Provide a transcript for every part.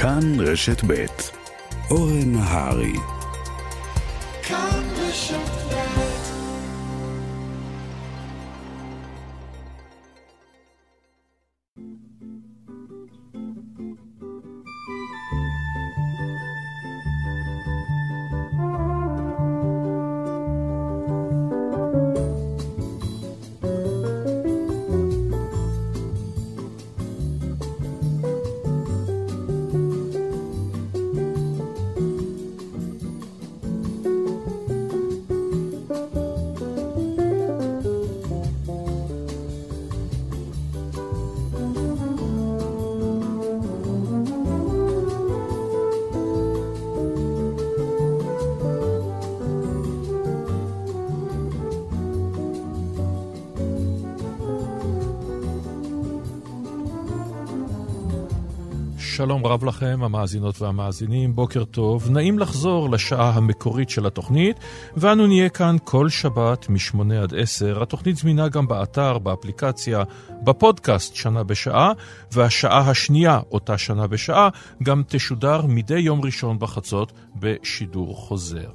כאן רשת ב' אורן נהרי. כאן רשת שלום רב לכם, המאזינות והמאזינים, בוקר טוב. נעים לחזור לשעה המקורית של התוכנית, ואנו נהיה כאן כל שבת מ-8 עד 10. התוכנית זמינה גם באתר, באפליקציה, בפודקאסט שנה בשעה, והשעה השנייה, אותה שנה בשעה, גם תשודר מדי יום ראשון בחצות בשידור חוזר.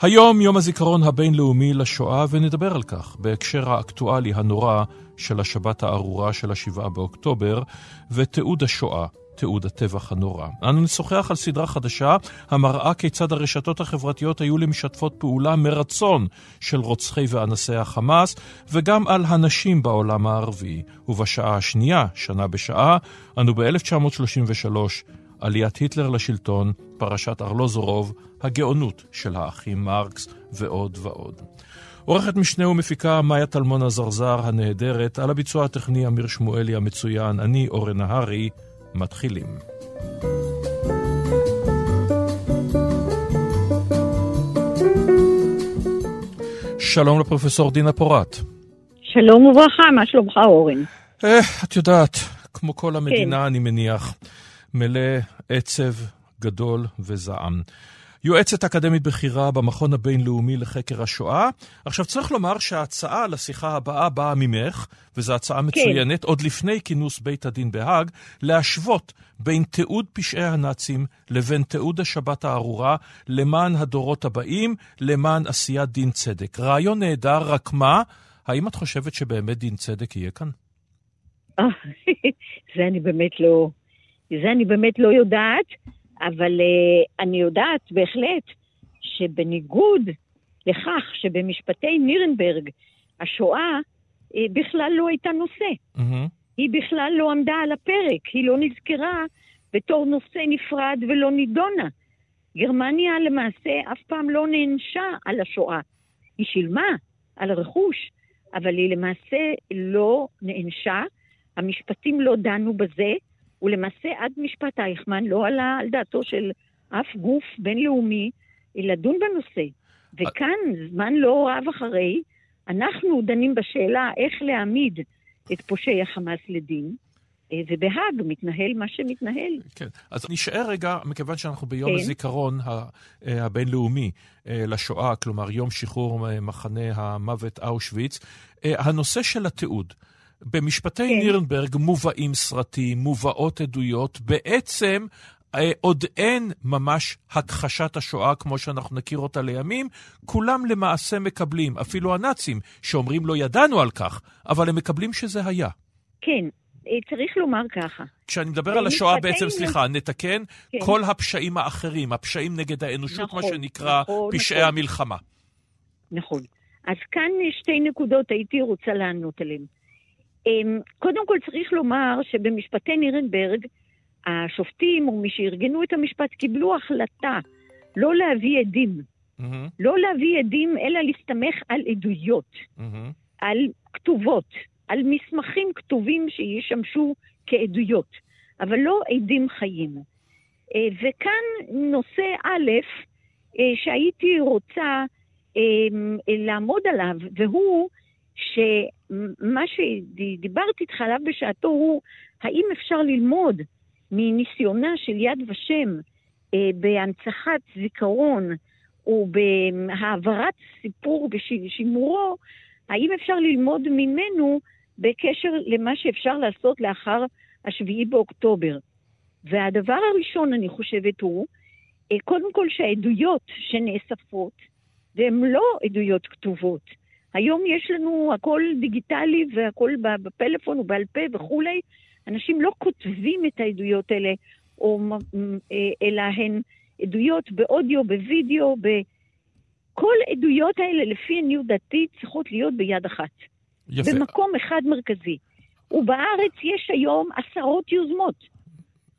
היום יום הזיכרון הבינלאומי לשואה, ונדבר על כך בהקשר האקטואלי הנורא של השבת הארורה של השבעה באוקטובר, ותיעוד השואה תיעוד הטבח הנורא. אנו נשוחח על סדרה חדשה המראה כיצד הרשתות החברתיות היו למשתפות פעולה מרצון של רוצחי ואנסי החמאס, וגם על הנשים בעולם הערבי. ובשעה השנייה, שנה בשעה, אנו ב-1933, עליית היטלר לשלטון, פרשת ארלוזורוב, הגאונות של האחים מרקס ועוד ועוד. עורכת משנה ומפיקה מאיה טלמון הזרזר הנהדרת, על הביצוע הטכני אמיר שמואלי המצוין, אני אורן נהרי. מתחילים. שלום לפרופסור דינה פורת. שלום וברכה, מה שלומך אורן? אה, את יודעת, כמו כל המדינה, כן. אני מניח, מלא עצב גדול וזעם. יועצת אקדמית בכירה במכון הבינלאומי לחקר השואה. עכשיו, צריך לומר שההצעה לשיחה הבאה באה ממך, וזו הצעה כן. מצוינת, כן. עוד לפני כינוס בית הדין בהאג, להשוות בין תיעוד פשעי הנאצים לבין תיעוד השבת הארורה למען הדורות הבאים, למען עשיית דין צדק. רעיון נהדר, רק מה, האם את חושבת שבאמת דין צדק יהיה כאן? זה אני באמת לא... זה אני באמת לא יודעת. אבל uh, אני יודעת בהחלט שבניגוד לכך שבמשפטי נירנברג השואה uh, בכלל לא הייתה נושא. Mm-hmm. היא בכלל לא עמדה על הפרק, היא לא נזכרה בתור נושא נפרד ולא נידונה. גרמניה למעשה אף פעם לא נענשה על השואה. היא שילמה על הרכוש, אבל היא למעשה לא נענשה, המשפטים לא דנו בזה, ולמעשה עד משפט אייכמן לא עלה על דעתו של אף גוף בינלאומי לדון בנושא. וכאן, זמן לא רב אחרי, אנחנו דנים בשאלה איך להעמיד את פושעי החמאס לדין. אה, ובהאג מתנהל מה שמתנהל. כן, אז נשאר רגע, מכיוון שאנחנו ביום כן. הזיכרון אה, הבינלאומי אה, לשואה, כלומר יום שחרור מחנה המוות אושוויץ, הנושא של התיעוד. במשפטי כן. נירנברג מובאים סרטים, מובאות עדויות, בעצם אה, עוד אין ממש הכחשת השואה כמו שאנחנו נכיר אותה לימים, כולם למעשה מקבלים, אפילו הנאצים, שאומרים לא ידענו על כך, אבל הם מקבלים שזה היה. כן, אה, צריך לומר ככה. כשאני מדבר על השואה בעצם, סליחה, נתקן, כן. כל הפשעים האחרים, הפשעים נגד האנושות, נכון, מה שנקרא נכון, פשעי נכון. המלחמה. נכון. אז כאן שתי נקודות הייתי רוצה לענות עליהן. אמ, קודם כל צריך לומר שבמשפטי נירנברג, השופטים או מי שארגנו את המשפט קיבלו החלטה לא להביא עדים. Mm-hmm. לא להביא עדים, אלא להסתמך על עדויות, mm-hmm. על כתובות, על מסמכים כתובים שישמשו כעדויות, אבל לא עדים חיים. אה, וכאן נושא א', אה, שהייתי רוצה אמ, לעמוד עליו, והוא שמה שדיברתי איתך עליו בשעתו הוא, האם אפשר ללמוד מניסיונה של יד ושם אה, בהנצחת זיכרון ובהעברת סיפור ושימורו, האם אפשר ללמוד ממנו בקשר למה שאפשר לעשות לאחר השביעי באוקטובר. והדבר הראשון, אני חושבת, הוא, אה, קודם כל שהעדויות שנאספות, והן לא עדויות כתובות. היום יש לנו הכל דיגיטלי והכל בפלאפון ובעל פה וכולי. אנשים לא כותבים את העדויות האלה, או, אה, אלא הן עדויות באודיו, בווידאו, ב... כל עדויות האלה, לפי עניות דעתי, צריכות להיות ביד אחת. יפה. במקום אחד מרכזי. ובארץ יש היום עשרות יוזמות.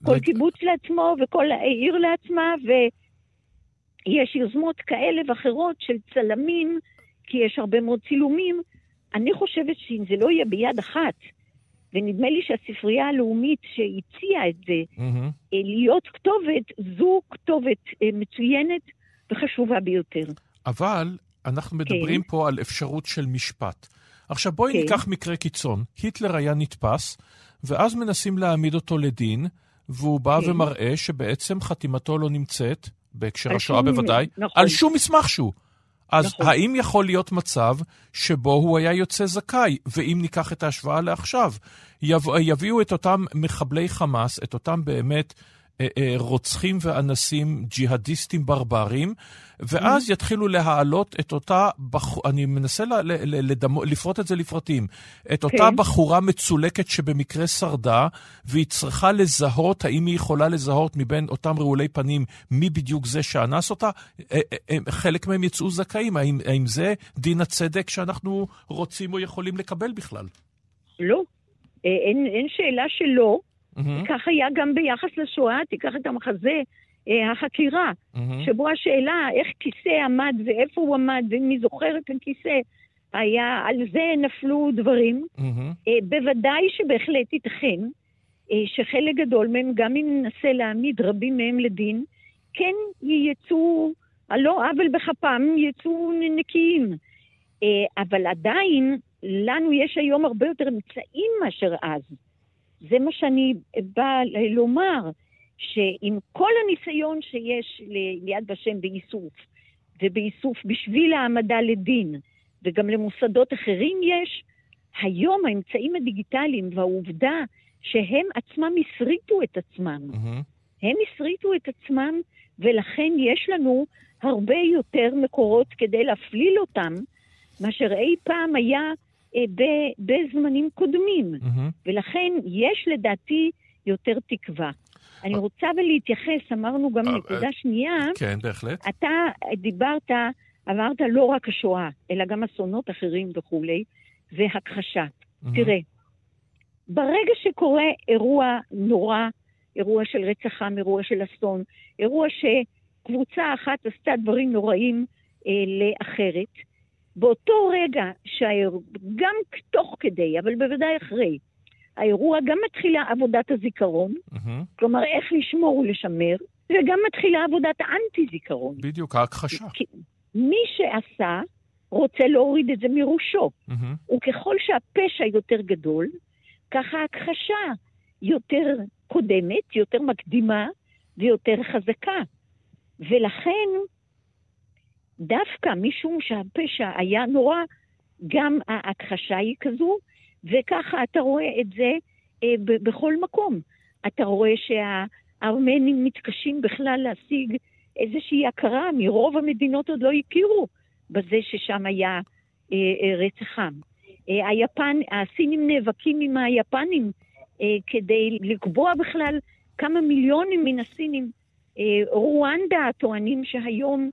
כל לג... קיבוץ לעצמו וכל עיר לעצמה, ויש יוזמות כאלה ואחרות של צלמים, כי יש הרבה מאוד צילומים. אני חושבת שאם זה לא יהיה ביד אחת, ונדמה לי שהספרייה הלאומית שהציעה את זה, mm-hmm. להיות כתובת, זו כתובת אה, מצוינת וחשובה ביותר. אבל אנחנו מדברים כן. פה על אפשרות של משפט. עכשיו בואי כן. ניקח מקרה קיצון. היטלר היה נתפס, ואז מנסים להעמיד אותו לדין, והוא בא כן. ומראה שבעצם חתימתו לא נמצאת, בהקשר השואה. בוודאי, נכון. על שום מסמך שהוא. אז נכון. האם יכול להיות מצב שבו הוא היה יוצא זכאי? ואם ניקח את ההשוואה לעכשיו, יב... יביאו את אותם מחבלי חמאס, את אותם באמת רוצחים ואנסים, ג'יהאדיסטים ברברים, ואז mm-hmm. יתחילו להעלות את אותה, בח... אני מנסה ל... ל... לדמו... לפרוט את זה לפרטים, את אותה כן. בחורה מצולקת שבמקרה שרדה, והיא צריכה לזהות, האם היא יכולה לזהות מבין אותם רעולי פנים מי בדיוק זה שאנס אותה, אה, חלק מהם יצאו זכאים. האם, האם זה דין הצדק שאנחנו רוצים או יכולים לקבל בכלל? לא, אין, אין שאלה שלא. Mm-hmm. כך היה גם ביחס לשואה, תיקח את המחזה, אה, החקירה, mm-hmm. שבו השאלה איך כיסא עמד ואיפה הוא עמד ומי זוכר את הכיסא, היה, על זה נפלו דברים. Mm-hmm. אה, בוודאי שבהחלט ייתכן אה, שחלק גדול מהם, גם אם ננסה להעמיד רבים מהם לדין, כן יצאו, על לא עוול בכפם, יצאו נקיים. אה, אבל עדיין, לנו יש היום הרבה יותר אמצעים מאשר אז. זה מה שאני באה לומר, שעם כל הניסיון שיש ליד ושם באיסוף, ובאיסוף בשביל העמדה לדין, וגם למוסדות אחרים יש, היום האמצעים הדיגיטליים והעובדה שהם עצמם הסריטו את עצמם, mm-hmm. הם הסריטו את עצמם, ולכן יש לנו הרבה יותר מקורות כדי להפליל אותם, מאשר אי פעם היה בזמנים קודמים. Mm-hmm. ולכן יש לדעתי יותר תקווה. אני אה. רוצה אבל להתייחס, אמרנו גם אה, נקודה שנייה. כן, בהחלט. אתה דיברת, אמרת לא רק השואה, אלא גם אסונות אחרים וכולי, והכחשה. Mm-hmm. תראה, ברגע שקורה אירוע נורא, אירוע של רצח עם, אירוע של אסון, אירוע שקבוצה אחת עשתה דברים נוראים אה, לאחרת, באותו רגע, שהאיר... גם תוך כדי, אבל בוודאי אחרי, האירוע גם מתחילה עבודת הזיכרון, mm-hmm. כלומר איך לשמור ולשמר, וגם מתחילה עבודת האנטי-זיכרון. בדיוק, ההכחשה. מי שעשה רוצה להוריד את זה מראשו. Mm-hmm. וככל שהפשע יותר גדול, ככה ההכחשה יותר קודמת, יותר מקדימה ויותר חזקה. ולכן דווקא משום שהפשע היה נורא, גם ההכחשה היא כזו, וככה אתה רואה את זה אה, ב- בכל מקום. אתה רואה שהארמנים מתקשים בכלל להשיג איזושהי הכרה, מרוב המדינות עוד לא הכירו בזה ששם היה אה, אה, רצח עם. אה, היפן, הסינים נאבקים עם היפנים אה, כדי לקבוע בכלל כמה מיליונים מן הסינים. אה, רואנדה טוענים שהיום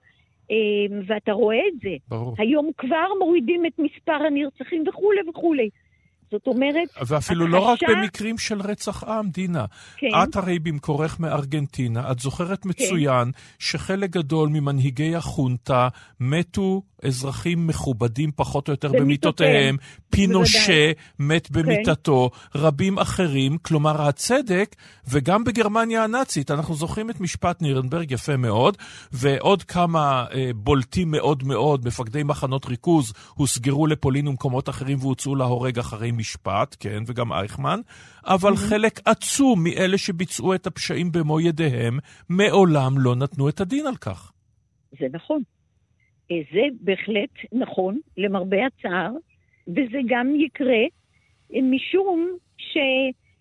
ואתה רואה את זה. ברור. היום כבר מורידים את מספר הנרצחים וכולי וכולי. זאת אומרת, ואפילו. לא רק במקרים של רצח עם, דינה. כן. את הרי במקורך מארגנטינה, את זוכרת כן. מצוין כן. שחלק גדול ממנהיגי החונטה מתו אזרחים מכובדים פחות או יותר במיטותיהם, פינושה מת כן. במיטתו. רבים אחרים, כלומר הצדק, וגם בגרמניה הנאצית, אנחנו זוכרים את משפט נירנברג יפה מאוד, ועוד כמה אה, בולטים מאוד מאוד, מפקדי מחנות ריכוז, הוסגרו לפולין ומקומות אחרים והוצאו להורג אחרי משפט, כן, וגם אייכמן, אבל mm-hmm. חלק עצום מאלה שביצעו את הפשעים במו ידיהם, מעולם לא נתנו את הדין על כך. זה נכון. אה, זה בהחלט נכון, למרבה הצער, וזה גם יקרה אה, משום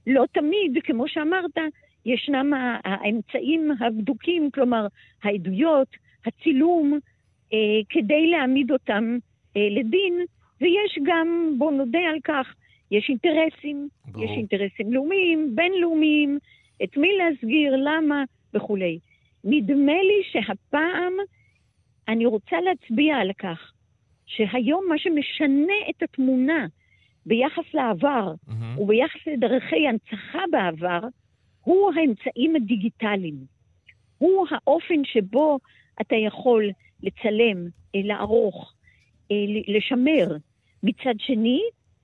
לא תמיד, כמו שאמרת, ישנם האמצעים הבדוקים, כלומר, העדויות, הצילום, אה, כדי להעמיד אותם אה, לדין, ויש גם, בואו נודה על כך, יש אינטרסים, ברור. יש אינטרסים לאומיים, בינלאומיים, את מי להסגיר, למה וכולי. נדמה לי שהפעם אני רוצה להצביע על כך שהיום מה שמשנה את התמונה ביחס לעבר mm-hmm. וביחס לדרכי הנצחה בעבר, הוא האמצעים הדיגיטליים. הוא האופן שבו אתה יכול לצלם, אה, לערוך, אה, לשמר. מצד שני,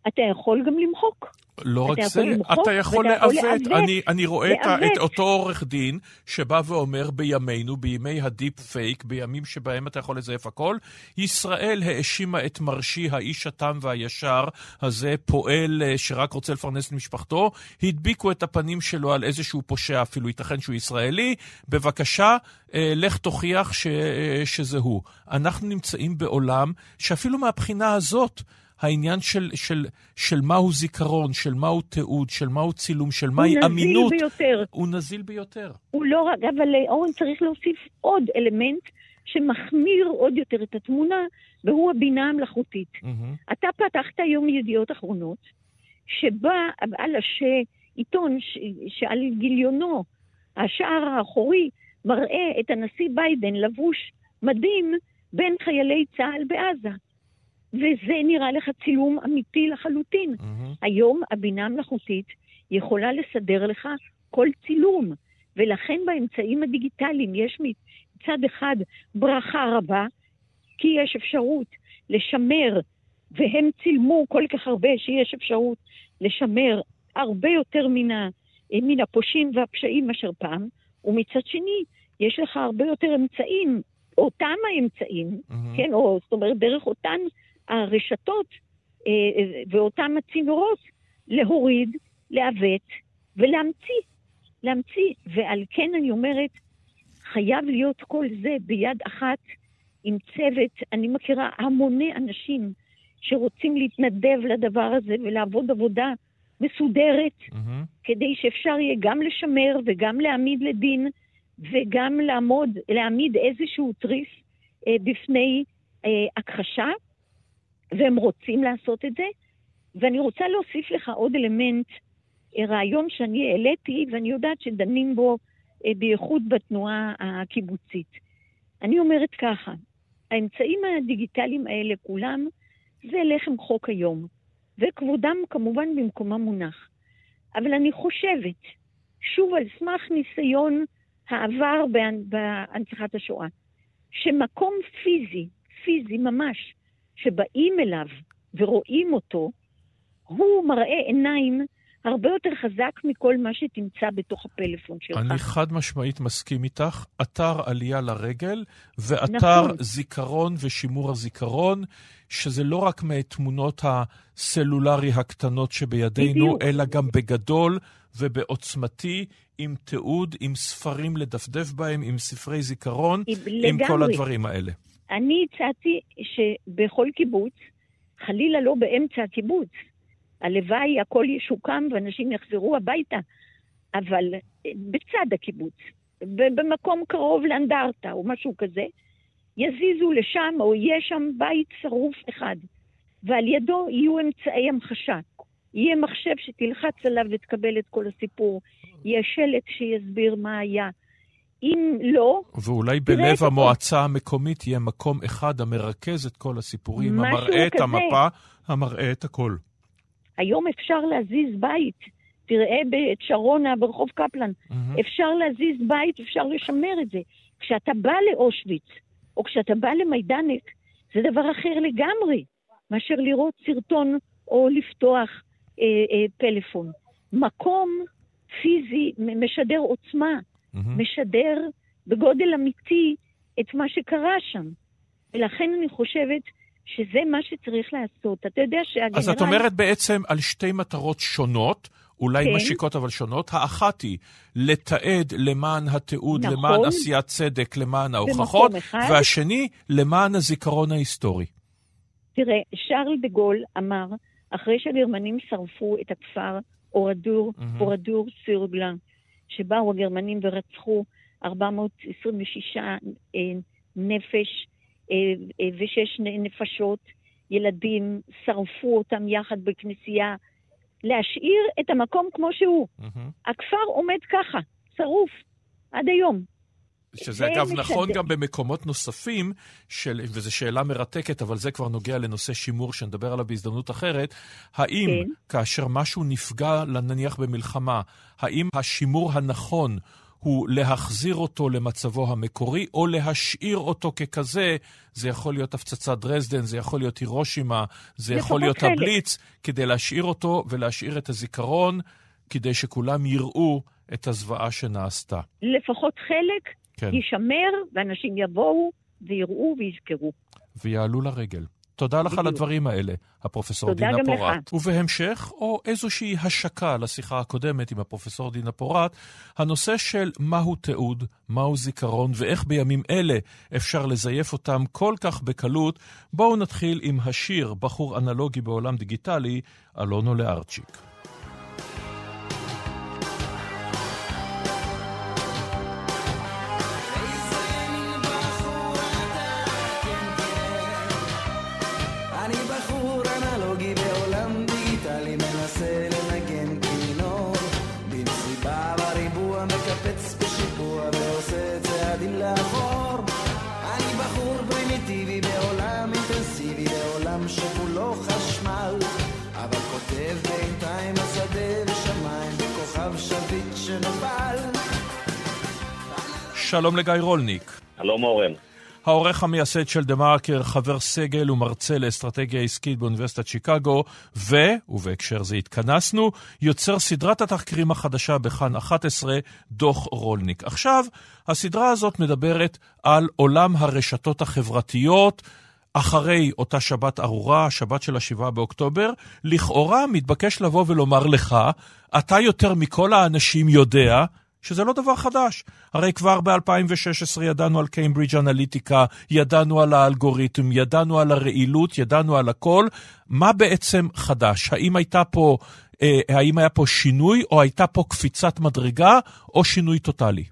אתה יכול גם למחוק. לא רק זה, אתה יכול לעוות. אני, אני רואה לעוות. את אותו עורך דין שבא ואומר בימינו, בימי ה deep fake, בימים שבהם אתה יכול לזייף הכל, ישראל האשימה את מרשי, האיש התם והישר הזה, פועל אה, שרק רוצה לפרנס את משפחתו, הדביקו את הפנים שלו על איזשהו פושע, אפילו ייתכן שהוא ישראלי, בבקשה, אה, לך תוכיח ש, אה, שזה הוא. אנחנו נמצאים בעולם שאפילו מהבחינה הזאת, העניין של, של, של מהו זיכרון, של מהו תיעוד, של מהו צילום, של מהי אמינות, הוא נזיל ביותר. הוא נזיל ביותר. הוא לא רק, אבל אה, אורן צריך להוסיף עוד אלמנט שמחמיר עוד יותר את התמונה, והוא הבינה המלאכותית. Mm-hmm. אתה פתחת היום ידיעות אחרונות, שבה על עיתון שעל גיליונו, השער האחורי, מראה את הנשיא ביידן לבוש מדהים בין חיילי צה"ל בעזה. וזה נראה לך צילום אמיתי לחלוטין. Mm-hmm. היום הבינה המלאכותית יכולה לסדר לך כל צילום, ולכן באמצעים הדיגיטליים יש מצד אחד ברכה רבה, כי יש אפשרות לשמר, והם צילמו כל כך הרבה שיש אפשרות לשמר הרבה יותר מן, ה, מן הפושעים והפשעים מאשר פעם, ומצד שני, יש לך הרבה יותר אמצעים, אותם האמצעים, mm-hmm. כן, או זאת אומרת, דרך אותן הרשתות אה, אה, ואותם הצינורות להוריד, לעוות ולהמציא. להמציא. ועל כן אני אומרת, חייב להיות כל זה ביד אחת עם צוות. אני מכירה המוני אנשים שרוצים להתנדב לדבר הזה ולעבוד עבודה מסודרת, mm-hmm. כדי שאפשר יהיה גם לשמר וגם להעמיד לדין וגם לעמוד, להעמיד איזשהו תריס אה, בפני אה, הכחשה. והם רוצים לעשות את זה. ואני רוצה להוסיף לך עוד אלמנט, אה, רעיון שאני העליתי, ואני יודעת שדנים בו אה, בייחוד בתנועה הקיבוצית. אני אומרת ככה, האמצעים הדיגיטליים האלה כולם, זה לחם חוק היום, וכבודם כמובן במקומם מונח. אבל אני חושבת, שוב על סמך ניסיון העבר בהנצחת השואה, שמקום פיזי, פיזי ממש, שבאים אליו ורואים אותו, הוא מראה עיניים הרבה יותר חזק מכל מה שתמצא בתוך הפלאפון שלך. אני חד משמעית מסכים איתך. אתר עלייה לרגל ואתר נכון. זיכרון ושימור הזיכרון, שזה לא רק מתמונות הסלולרי הקטנות שבידינו, בדיוק. אלא גם בגדול ובעוצמתי, עם תיעוד, עם ספרים לדפדף בהם, עם ספרי זיכרון, לגמרי. עם כל הדברים האלה. אני הצעתי שבכל קיבוץ, חלילה לא באמצע הקיבוץ, הלוואי הכל ישוקם ואנשים יחזרו הביתה, אבל בצד הקיבוץ, במקום קרוב לאנדרטה או משהו כזה, יזיזו לשם או יהיה שם בית שרוף אחד, ועל ידו יהיו אמצעי המחשה. יהיה מחשב שתלחץ עליו ותקבל את כל הסיפור, יהיה שלט שיסביר מה היה. אם לא... ואולי בלב המועצה המקומית יהיה מקום אחד המרכז את כל הסיפורים, המראה את המפה, המראה את הכל. היום אפשר להזיז בית. תראה את שרונה ברחוב קפלן. Mm-hmm. אפשר להזיז בית, אפשר לשמר את זה. כשאתה בא לאושוויץ, או כשאתה בא למיידנק, זה דבר אחר לגמרי מאשר לראות סרטון או לפתוח אה, אה, פלאפון. מקום פיזי משדר עוצמה. Mm-hmm. משדר בגודל אמיתי את מה שקרה שם. ולכן אני חושבת שזה מה שצריך לעשות. אתה יודע שהגנרל... אז את אומרת בעצם על שתי מטרות שונות, אולי כן. משיקות אבל שונות. האחת היא לתעד למען התיעוד, נכון. למען עשיית צדק, למען ההוכחות, והשני, למען הזיכרון ההיסטורי. תראה, שרל דה גול אמר, אחרי שהגרמנים שרפו את הכפר אורדור, מהמם. אורדור סירוגלן, שבאו הגרמנים ורצחו 426 אה, נפש אה, אה, ושש נפשות, ילדים, שרפו אותם יחד בכנסייה, להשאיר את המקום כמו שהוא. מהמם. הכפר עומד ככה, שרוף, עד היום. שזה זה אגב. נכון גם במקומות נוספים, של, וזו שאלה מרתקת, אבל זה כבר נוגע לנושא שימור שנדבר עליו בהזדמנות אחרת. האם כן. כאשר משהו נפגע, נניח במלחמה, האם השימור הנכון הוא להחזיר אותו למצבו המקורי, או להשאיר אותו ככזה, זה יכול להיות הפצצת דרזדן, זה יכול להיות הירושימה, זה יכול להיות חלק. הבליץ, כדי להשאיר אותו ולהשאיר את הזיכרון, כדי שכולם יראו את הזוועה שנעשתה. לפחות חלק כן. יישמר, ואנשים יבואו ויראו ויזכרו. ויעלו לרגל. תודה לך על. הדברים האלה, הפרופסור תודה דינה גם פורת. לך. ובהמשך, או איזושהי השקה לשיחה הקודמת עם הפרופסור דינה פורת, הנושא של מהו תיעוד, מהו זיכרון, ואיך בימים אלה אפשר לזייף אותם כל כך בקלות, בואו נתחיל עם השיר "בחור אנלוגי בעולם דיגיטלי", אלונו לארצ'יק. לאחור אני בחור פרימיטיבי בעולם אינטנסיבי בעולם שכולו חשמל אבל כותב בינתיים השדה ושמיים בכוכב שביט שנפל שלום לגיא רולניק. שלום אורן. העורך המייסד של דה מרקר, חבר סגל ומרצה לאסטרטגיה עסקית באוניברסיטת שיקגו, ו, ובהקשר זה התכנסנו, יוצר סדרת התחקירים החדשה בכאן 11, דוח רולניק. עכשיו, הסדרה הזאת מדברת על עולם הרשתות החברתיות. אחרי אותה שבת ארורה, השבת של השבעה באוקטובר, לכאורה מתבקש לבוא ולומר לך, אתה יותר מכל האנשים יודע שזה לא דבר חדש. הרי כבר ב-2016 ידענו על קיימברידג' אנליטיקה, ידענו על האלגוריתם, ידענו על הרעילות, ידענו על הכל. מה בעצם חדש? האם הייתה פה, אה, האם היה פה שינוי, או הייתה פה קפיצת מדרגה, או שינוי טוטאלי?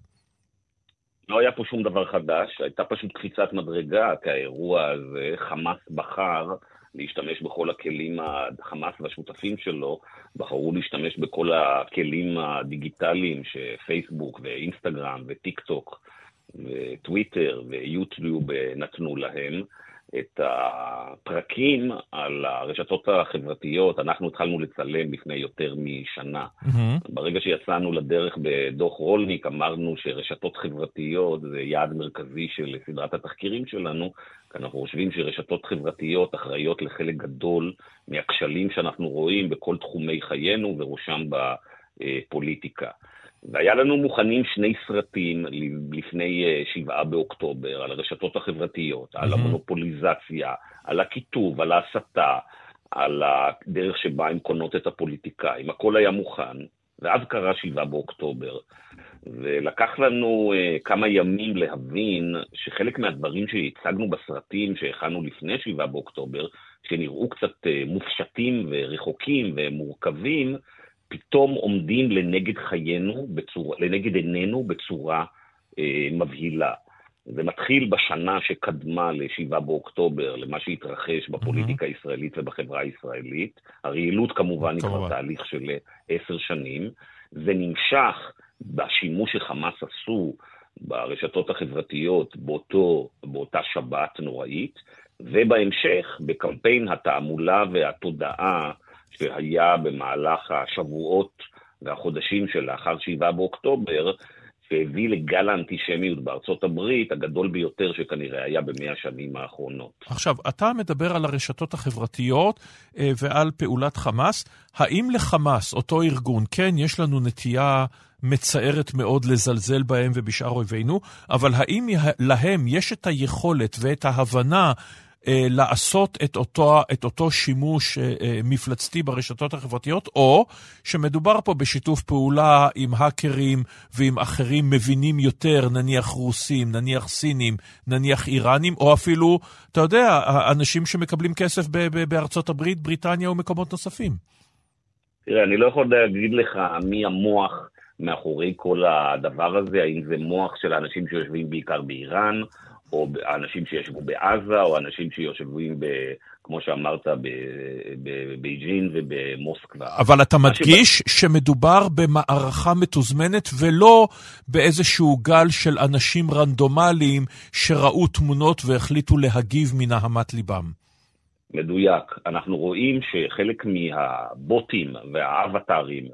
לא היה פה שום דבר חדש, הייתה פשוט קפיצת מדרגה, כי האירוע הזה, חמאס בחר להשתמש בכל הכלים, חמאס והשותפים שלו בחרו להשתמש בכל הכלים הדיגיטליים שפייסבוק ואינסטגרם וטיק טוק וטוויטר ויוטיוב נתנו להם. את הפרקים על הרשתות החברתיות, אנחנו התחלנו לצלם לפני יותר משנה. ברגע שיצאנו לדרך בדוח רולניק, אמרנו שרשתות חברתיות זה יעד מרכזי של סדרת התחקירים שלנו, כי אנחנו חושבים שרשתות חברתיות אחראיות לחלק גדול מהכשלים שאנחנו רואים בכל תחומי חיינו, ובראשם בפוליטיקה. והיה לנו מוכנים שני סרטים לפני אה, שבעה באוקטובר על הרשתות החברתיות, על המונופוליזציה, על הקיטוב, על ההסתה, על הדרך שבה הן קונות את הפוליטיקאים. הכל היה מוכן, ואז קרה שבעה באוקטובר. ולקח לנו uh, כמה ימים להבין שחלק מהדברים שהצגנו בסרטים שהכנו לפני שבעה באוקטובר, שנראו קצת uh, מופשטים ורחוקים ומורכבים, פתאום עומדים לנגד חיינו, בצורה, לנגד עינינו בצורה אה, מבהילה. זה מתחיל בשנה שקדמה ל-7 באוקטובר, למה שהתרחש בפוליטיקה mm-hmm. הישראלית ובחברה הישראלית. הרעילות כמובן היא כבר תהליך של עשר שנים. זה נמשך בשימוש שחמאס עשו ברשתות החברתיות באותו, באותה שבת נוראית, ובהמשך בקמפיין התעמולה והתודעה שהיה במהלך השבועות והחודשים שלאחר 7 באוקטובר, שהביא לגל האנטישמיות בארצות הברית, הגדול ביותר שכנראה היה במאה השנים האחרונות. עכשיו, אתה מדבר על הרשתות החברתיות אה, ועל פעולת חמאס. האם לחמאס, אותו ארגון, כן, יש לנו נטייה מצערת מאוד לזלזל בהם ובשאר אויבינו, אבל האם להם יש את היכולת ואת ההבנה לעשות את אותו, את אותו שימוש מפלצתי ברשתות החברתיות, או שמדובר פה בשיתוף פעולה עם האקרים ועם אחרים מבינים יותר, נניח רוסים, נניח סינים, נניח איראנים, או אפילו, אתה יודע, אנשים שמקבלים כסף בארצות הברית, בריטניה ומקומות נוספים. תראה, אני לא יכול להגיד לך מי המוח מאחורי כל הדבר הזה, האם זה מוח של האנשים שיושבים בעיקר באיראן, או אנשים שישבו בעזה, או אנשים שיושבים, ב, כמו שאמרת, בבייג'ין ובמוסקבה. אבל אתה מדגיש שבא... שמדובר במערכה מתוזמנת ולא באיזשהו גל של אנשים רנדומליים שראו תמונות והחליטו להגיב מנהמת ליבם. מדויק. אנחנו רואים שחלק מהבוטים והאבטרים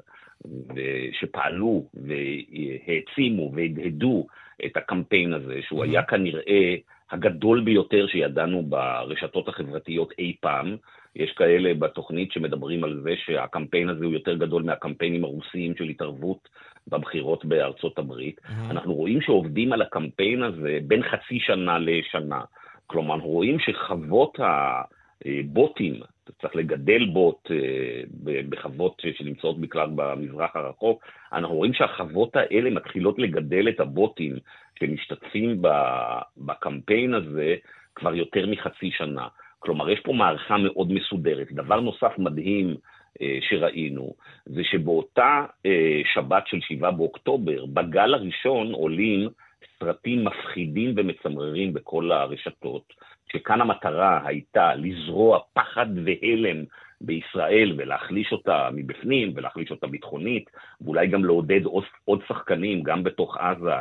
שפעלו והעצימו והדהדו את הקמפיין הזה, שהוא היה כנראה הגדול ביותר שידענו ברשתות החברתיות אי פעם. יש כאלה בתוכנית שמדברים על זה שהקמפיין הזה הוא יותר גדול מהקמפיינים הרוסיים של התערבות בבחירות בארצות הברית. Mm-hmm. אנחנו רואים שעובדים על הקמפיין הזה בין חצי שנה לשנה. כלומר, רואים שחוות הבוטים, צריך לגדל בוט אה, בחוות שנמצאות בכלל במזרח הרחוק, אנחנו רואים שהחוות האלה מתחילות לגדל את הבוטים שמשתתפים בקמפיין הזה כבר יותר מחצי שנה. כלומר, יש פה מערכה מאוד מסודרת. דבר נוסף מדהים אה, שראינו, זה שבאותה אה, שבת של 7 באוקטובר, בגל הראשון עולים סרטים מפחידים ומצמררים בכל הרשתות, שכאן המטרה הייתה לזרוע פחד והלם בישראל ולהחליש אותה מבפנים ולהחליש אותה ביטחונית, ואולי גם לעודד עוד, עוד שחקנים, גם בתוך עזה,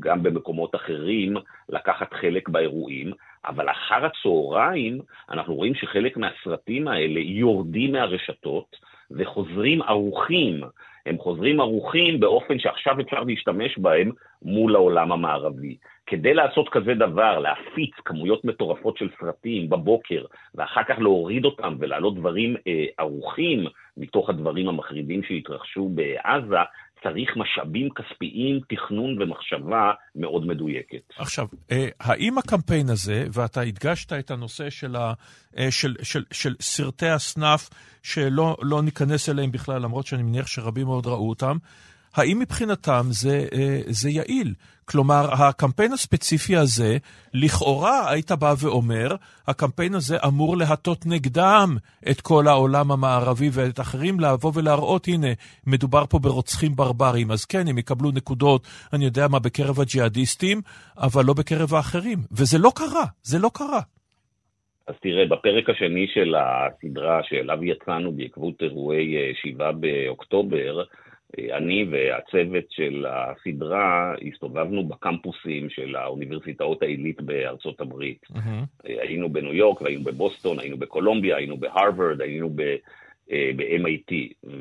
גם במקומות אחרים, לקחת חלק באירועים, אבל אחר הצהריים אנחנו רואים שחלק מהסרטים האלה יורדים מהרשתות וחוזרים ערוכים. הם חוזרים ערוכים באופן שעכשיו אפשר להשתמש בהם מול העולם המערבי. כדי לעשות כזה דבר, להפיץ כמויות מטורפות של סרטים בבוקר, ואחר כך להוריד אותם ולהעלות דברים אה, ערוכים מתוך הדברים המחרידים שהתרחשו בעזה, צריך משאבים כספיים, תכנון ומחשבה מאוד מדויקת. עכשיו, אה, האם הקמפיין הזה, ואתה הדגשת את הנושא של, ה, אה, של, של, של סרטי הסנאף, שלא לא ניכנס אליהם בכלל, למרות שאני מניח שרבים מאוד ראו אותם, האם מבחינתם זה, אה, זה יעיל? כלומר, הקמפיין הספציפי הזה, לכאורה היית בא ואומר, הקמפיין הזה אמור להטות נגדם את כל העולם המערבי ואת אחרים, לבוא ולהראות, הנה, מדובר פה ברוצחים ברברים. אז כן, הם יקבלו נקודות, אני יודע מה, בקרב הג'יהאדיסטים, אבל לא בקרב האחרים. וזה לא קרה, זה לא קרה. אז תראה, בפרק השני של הסדרה שאליו יצאנו בעקבות אירועי 7 אה, באוקטובר, אני והצוות של הסדרה הסתובבנו בקמפוסים של האוניברסיטאות העילית בארצות הברית. Mm-hmm. היינו בניו יורק, והיינו בבוסטון, היינו בקולומביה, היינו בהרווארד, היינו ב... ב-MIT,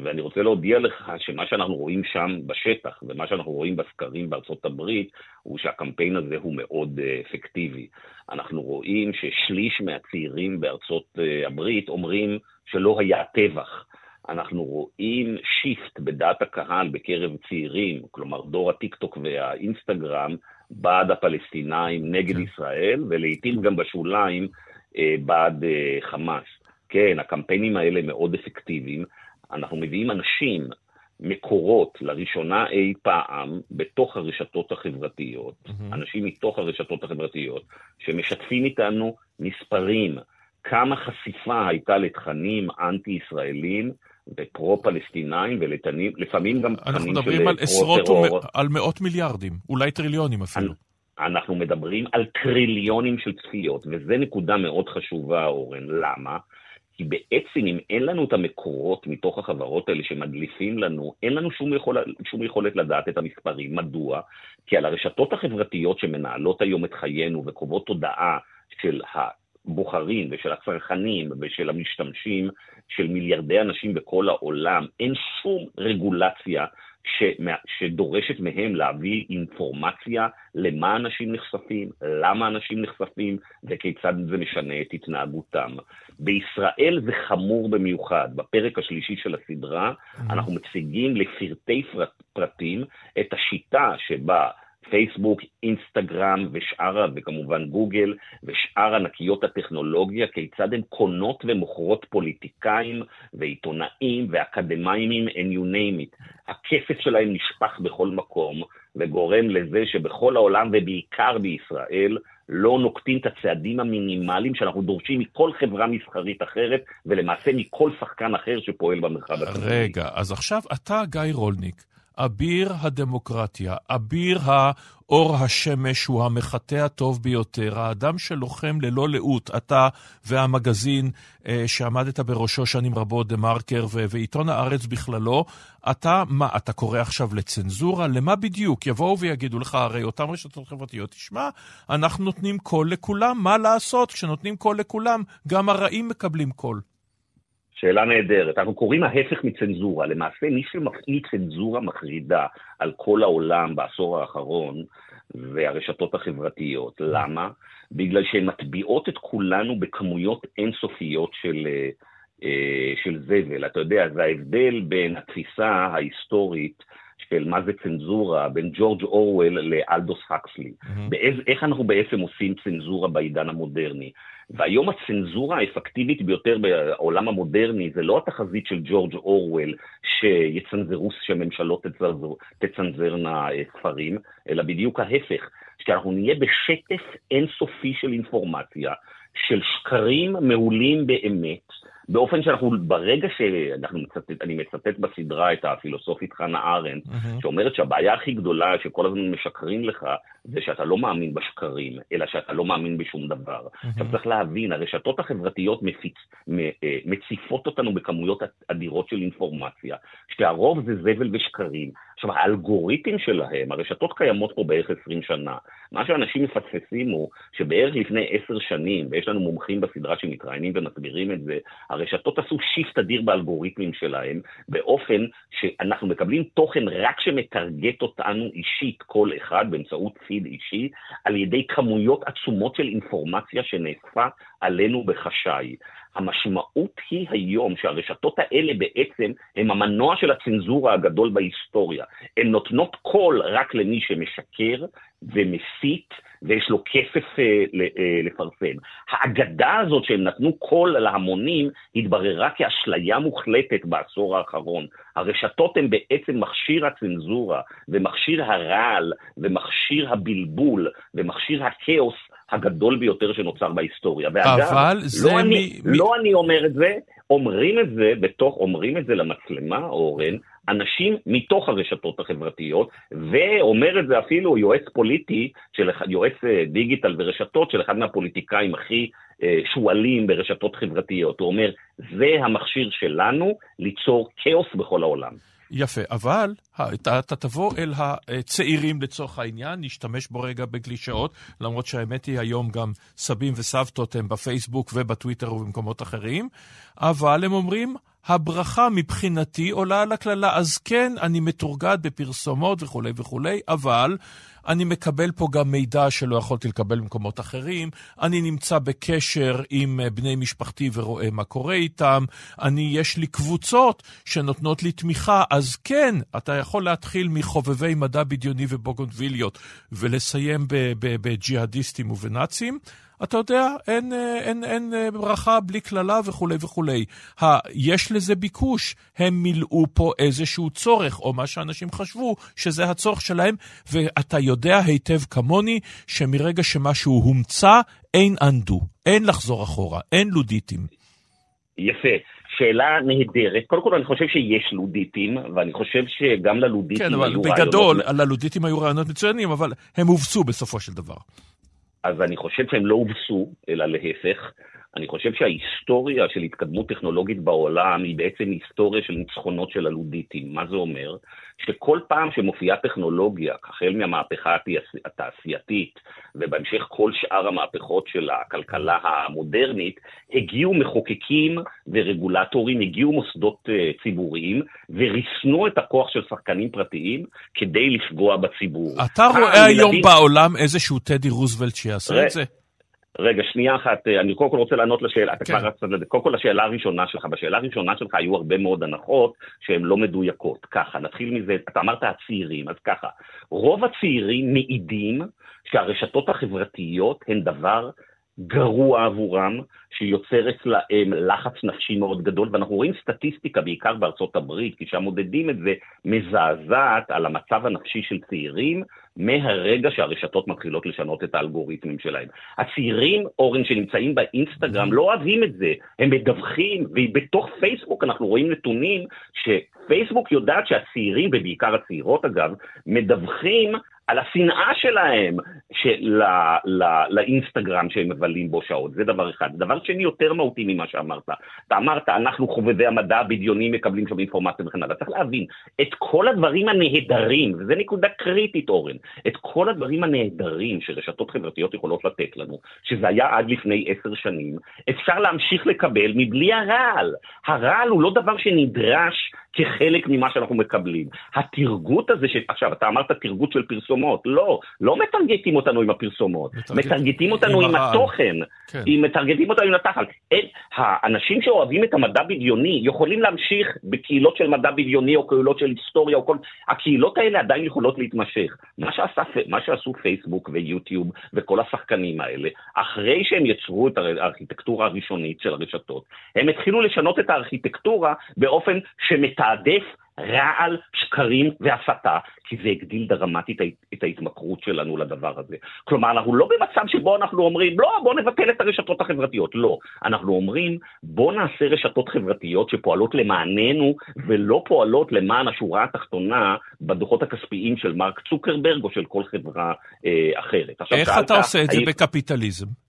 ואני רוצה להודיע לך שמה שאנחנו רואים שם בשטח ומה שאנחנו רואים בסקרים בארצות הברית הוא שהקמפיין הזה הוא מאוד אפקטיבי. אנחנו רואים ששליש מהצעירים בארצות הברית אומרים שלא היה טבח. אנחנו רואים shift בדעת הקהל בקרב צעירים, כלומר דור הטיקטוק והאינסטגרם, בעד הפלסטינאים נגד כן. ישראל, ולעיתים גם בשוליים אה, בעד אה, חמאס. כן, הקמפיינים האלה מאוד אפקטיביים. אנחנו מביאים אנשים, מקורות, לראשונה אי פעם, בתוך הרשתות החברתיות, mm-hmm. אנשים מתוך הרשתות החברתיות, שמשתפים איתנו מספרים, כמה חשיפה הייתה לתכנים אנטי-ישראלים, ופרו-פלסטינאים, ולפעמים גם תכנים של אנחנו מדברים על עשרות, ומ... על מאות מיליארדים, אולי טריליונים אפילו. אנחנו מדברים על טריליונים של צפיות, וזו נקודה מאוד חשובה, אורן. למה? כי בעצם אם אין לנו את המקורות מתוך החברות האלה שמדליפים לנו, אין לנו שום, יכול, שום יכולת לדעת את המספרים. מדוע? כי על הרשתות החברתיות שמנהלות היום את חיינו וקובעות תודעה של הבוחרים ושל הצרכנים ושל המשתמשים, של מיליארדי אנשים בכל העולם, אין שום רגולציה. שדורשת מהם להביא אינפורמציה למה אנשים נחשפים, למה אנשים נחשפים וכיצד זה משנה את התנהגותם. בישראל זה חמור במיוחד. בפרק השלישי של הסדרה mm-hmm. אנחנו מציגים לפרטי פרטים את השיטה שבה פייסבוק, אינסטגרם ושאר, וכמובן גוגל, ושאר ענקיות הטכנולוגיה, כיצד הן קונות ומוכרות פוליטיקאים ועיתונאים ואקדמאים, and you name it. הכסף שלהם נשפך בכל מקום, וגורם לזה שבכל העולם, ובעיקר בישראל, לא נוקטים את הצעדים המינימליים שאנחנו דורשים מכל חברה מסחרית אחרת, ולמעשה מכל שחקן אחר שפועל במרחב הציבורי. רגע, אז עכשיו אתה, גיא רולניק, אביר הדמוקרטיה, אביר האור השמש הוא המחטא הטוב ביותר, האדם שלוחם ללא לאות, אתה והמגזין אה, שעמדת בראשו שנים רבות, TheMarker ועיתון הארץ בכללו, אתה, מה, אתה קורא עכשיו לצנזורה? למה בדיוק? יבואו ויגידו לך, הרי אותן רשתות חברתיות, תשמע, אנחנו נותנים קול לכולם, מה לעשות? כשנותנים קול לכולם, גם הרעים מקבלים קול. שאלה נהדרת. אנחנו קוראים ההפך מצנזורה. למעשה, מי שמפעיל צנזורה מחרידה על כל העולם בעשור האחרון, זה הרשתות החברתיות. למה? בגלל שהן מטביעות את כולנו בכמויות אינסופיות של, אה, של זבל. אתה יודע, זה ההבדל בין התפיסה ההיסטורית של מה זה צנזורה בין ג'ורג' אורוול לאלדוס הקסלי. Mm-hmm. איך אנחנו בעצם עושים צנזורה בעידן המודרני? והיום הצנזורה האפקטיבית ביותר בעולם המודרני זה לא התחזית של ג'ורג' אורוול שיצנזרו, שממשלות תצנזרנה אה, ספרים, אלא בדיוק ההפך, שאנחנו נהיה בשטף אינסופי של אינפורמציה, של שקרים מעולים באמת, באופן שאנחנו, ברגע שאנחנו מצטט, אני מצטט בסדרה את הפילוסופית חנה ארנדט, mm-hmm. שאומרת שהבעיה הכי גדולה שכל הזמן משקרים לך, זה שאתה לא מאמין בשקרים, אלא שאתה לא מאמין בשום דבר. Mm-hmm. עכשיו צריך להבין, הרשתות החברתיות מפיץ, אה, מציפות אותנו בכמויות אדירות של אינפורמציה, שהרוב זה זבל ושקרים. עכשיו, האלגוריתם שלהם, הרשתות קיימות פה בערך 20 שנה. מה שאנשים מפספסים הוא שבערך לפני 10 שנים, ויש לנו מומחים בסדרה שמתראיינים ומסבירים את זה, הרשתות עשו שיפט אדיר באלגוריתמים שלהם, באופן שאנחנו מקבלים תוכן רק שמטרגט אותנו אישית, כל אחד, באמצעות פיד אישי, על ידי כמויות עצומות של אינפורמציה שנאספה עלינו בחשאי. המשמעות היא היום שהרשתות האלה בעצם הם המנוע של הצנזורה הגדול בהיסטוריה. הן נותנות קול רק למי שמשקר ומסית ויש לו כסף אה, אה, לפרסם. האגדה הזאת שהם נתנו קול להמונים התבררה כאשליה מוחלטת בעשור האחרון. הרשתות הן בעצם מכשיר הצנזורה ומכשיר הרעל ומכשיר הבלבול ומכשיר הכאוס הגדול ביותר שנוצר בהיסטוריה. ואגב, אבל לא זה אני, מ... לא אני אומר את זה, אומרים את זה בתוך, אומרים את זה למצלמה, אורן, אנשים מתוך הרשתות החברתיות, ואומר את זה אפילו יועץ פוליטי, של, יועץ אה, דיגיטל ורשתות של אחד מהפוליטיקאים הכי אה, שועלים ברשתות חברתיות. הוא אומר, זה המכשיר שלנו ליצור כאוס בכל העולם. יפה, אבל אתה, אתה תבוא אל הצעירים לצורך העניין, נשתמש בו רגע בגלישאות, למרות שהאמת היא היום גם סבים וסבתות הם בפייסבוק ובטוויטר ובמקומות אחרים, אבל הם אומרים, הברכה מבחינתי עולה על הקללה. אז כן, אני מתורגת בפרסומות וכולי וכולי, אבל אני מקבל פה גם מידע שלא יכולתי לקבל במקומות אחרים, אני נמצא בקשר עם אה, בני משפחתי ורואה מה קורה איתם, אני, יש לי קבוצות שנותנות לי תמיכה, אז כן, אתה יכול להתחיל מחובבי מדע בדיוני ובוגונביליות ולסיים בג'יהאדיסטים ובנאצים. אתה יודע, אין, אה, אין, אין אה, ברכה בלי קללה וכולי וכולי. ה, יש לזה ביקוש, הם מילאו פה איזשהו צורך, או מה שאנשים חשבו שזה הצורך שלהם, ואתה יודע היטב כמוני שמרגע שמשהו הומצא, אין אנדו, אין לחזור אחורה, אין לודיטים. יפה. שאלה נהדרת. קודם כל, אני חושב שיש לודיטים, ואני חושב שגם ללודיטים כן, היו רעיונות... כן, אבל בגדול, ללודיטים היו רעיונות מצוינים, אבל הם הובסו בסופו של דבר. אז אני חושב שהם לא הובסו, אלא להפך. אני חושב שההיסטוריה של התקדמות טכנולוגית בעולם היא בעצם היסטוריה של ניצחונות של הלודיטים. מה זה אומר? שכל פעם שמופיעה טכנולוגיה, החל מהמהפכה התעשייתית ובהמשך כל שאר המהפכות של הכלכלה המודרנית, הגיעו מחוקקים ורגולטורים, הגיעו מוסדות uh, ציבוריים וריסנו את הכוח של שחקנים פרטיים כדי לפגוע בציבור. אתה רואה היום בעולם איזשהו טדי רוזוולט שיעשה את זה? רגע, שנייה אחת, אה, אני קודם כל רוצה לענות לשאלה, אתה כן. כבר רצת לזה. קודם כל לשאלה הראשונה שלך, בשאלה הראשונה שלך היו הרבה מאוד הנחות שהן לא מדויקות. ככה, נתחיל מזה, אתה אמרת הצעירים, אז ככה, רוב הצעירים מעידים שהרשתות החברתיות הן דבר גרוע עבורם, שיוצר אצלהם לחץ נפשי מאוד גדול, ואנחנו רואים סטטיסטיקה, בעיקר בארצות הברית, כי שם מודדים את זה, מזעזעת על המצב הנפשי של צעירים, מהרגע שהרשתות מתחילות לשנות את האלגוריתמים שלהם. הצעירים, אורן, שנמצאים באינסטגרם, לא אוהבים את זה, הם מדווחים, ובתוך פייסבוק אנחנו רואים נתונים שפייסבוק יודעת שהצעירים, ובעיקר הצעירות אגב, מדווחים על השנאה שלהם של, לא, לאינסטגרם שהם מבלים בו שעות, זה דבר אחד. דבר שני, יותר מהותי ממה שאמרת. אתה אמרת, אנחנו חובבי המדע הבדיוני מקבלים שם אינפורמציה וכן הלאה. צריך להבין, את כל הדברים הנהדרים, וזו נקודה קריטית, אורן, את כל הדברים הנהדרים שרשתות חברתיות יכולות לתת לנו, שזה היה עד לפני עשר שנים, אפשר להמשיך לקבל מבלי הרעל. הרעל הוא לא דבר שנדרש כחלק ממה שאנחנו מקבלים. התרגות הזה, ש... עכשיו, אתה אמרת תרגות של פרסומות, לא, לא מטרגטים אותנו עם הפרסומות, מטרגט- מטרגטים אותנו עם עם. התוכן, כן. אם מטרגטים אותנו עם התחל. אין, האנשים שאוהבים את המדע בדיוני יכולים להמשיך בקהילות של מדע בדיוני או קהילות של היסטוריה או כל... הקהילות האלה עדיין יכולות להתמשך. מה, שעשה, מה שעשו פייסבוק ויוטיוב וכל השחקנים האלה, אחרי שהם יצרו את הארכיטקטורה הראשונית של הרשתות, הם התחילו לשנות את הארכיטקטורה באופן שמתעדף רעל, שקרים והסתה, כי זה הגדיל דרמטית את ההתמכרות שלנו לדבר הזה. כלומר, אנחנו לא במצב שבו אנחנו אומרים, לא, בוא נבטל את הרשתות החברתיות. לא. אנחנו אומרים, בוא נעשה רשתות חברתיות שפועלות למעננו, ולא פועלות למען השורה התחתונה בדוחות הכספיים של מרק צוקרברג או של כל חברה אה, אחרת. עכשיו, איך אתה עושה את זה בקפיטליזם?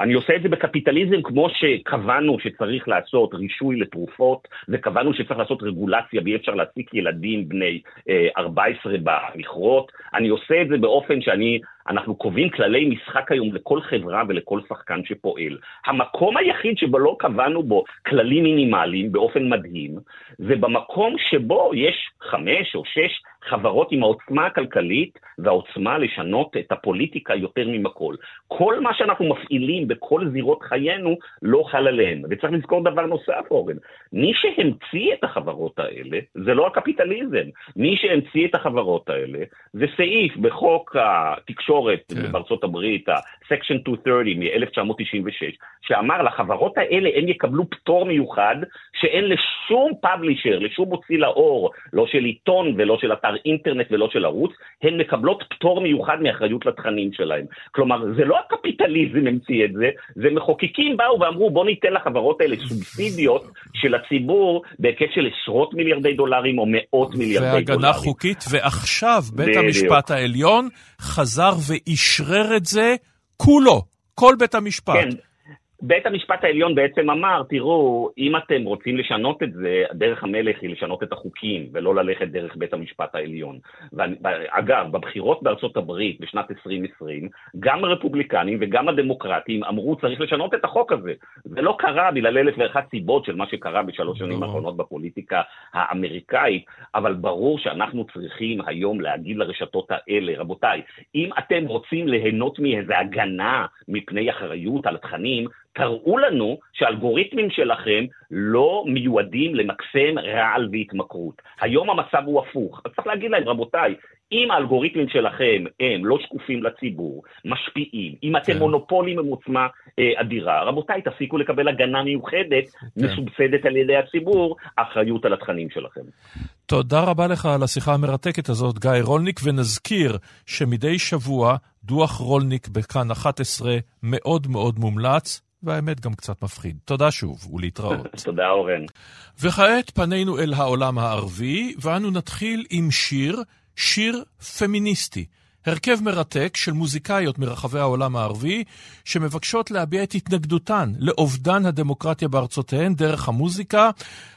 אני עושה את זה בקפיטליזם כמו שקבענו שצריך לעשות רישוי לתרופות, וקבענו שצריך לעשות רגולציה ואי אפשר להעסיק ילדים בני אה, 14 במכרות. אני עושה את זה באופן שאני, אנחנו קובעים כללי משחק היום לכל חברה ולכל שחקן שפועל. המקום היחיד שבו לא קבענו בו כללים מינימליים באופן מדהים, זה במקום שבו יש חמש או שש חברות עם העוצמה הכלכלית והעוצמה לשנות את הפוליטיקה יותר ממכל. כל מה שאנחנו מפעילים בכל זירות חיינו לא חל עליהם. וצריך לזכור דבר נוסף, אורן, מי שהמציא את החברות האלה זה לא הקפיטליזם. מי שהמציא את החברות האלה זה סעיף בחוק התקשורת כן. כן. בארצות הברית, ה-Section 230 מ-1996, שאמר לחברות האלה הם יקבלו פטור מיוחד שאין לשום פאבלישר, לשום מוציא לאור, לא של עיתון ולא של אתר אינטרנט ולא של ערוץ, הן מקבלות פטור מיוחד מאחריות לתכנים שלהם. כלומר, זה לא הקפיטליזם המציא את זה, זה מחוקקים באו ואמרו בוא ניתן לחברות האלה סובסידיות של הציבור בהיקף של עשרות מיליארדי דולרים או מאות מיליארדי דולרים. והגנה חוקית, ועכשיו בית. המשפט העליון חזר ואישרר את זה כולו, כל בית המשפט. כן. בית המשפט העליון בעצם אמר, תראו, אם אתם רוצים לשנות את זה, דרך המלך היא לשנות את החוקים, ולא ללכת דרך בית המשפט העליון. ואגב, בבחירות בארצות הברית בשנת 2020, גם הרפובליקנים וגם הדמוקרטים אמרו, צריך לשנות את החוק הזה. זה לא קרה בגלל אלף ואחת סיבות של מה שקרה בשלוש שנים ברור. האחרונות בפוליטיקה האמריקאית, אבל ברור שאנחנו צריכים היום להגיד לרשתות האלה, רבותיי, אם אתם רוצים ליהנות מאיזו הגנה מפני אחריות על תכנים, תראו לנו שהאלגוריתמים שלכם לא מיועדים למקסם רעל והתמכרות. היום המצב הוא הפוך. אז צריך להגיד להם, רבותיי, אם האלגוריתמים שלכם הם לא שקופים לציבור, משפיעים, אם אתם כן. מונופולים עם עוצמה אה, אדירה, רבותיי, תפסיקו לקבל הגנה מיוחדת, כן. מסובסדת על ידי הציבור, אחריות על התכנים שלכם. תודה רבה לך על השיחה המרתקת הזאת, גיא רולניק, ונזכיר שמדי שבוע דוח רולניק בכאן 11 מאוד מאוד מומלץ, והאמת גם קצת מפחיד. תודה שוב, ולהתראות. תודה, אורן. וכעת פנינו אל העולם הערבי, ואנו נתחיל עם שיר, שיר פמיניסטי. הרכב מרתק של מוזיקאיות מרחבי העולם הערבי, שמבקשות להביע את התנגדותן לאובדן הדמוקרטיה בארצותיהן דרך המוזיקה.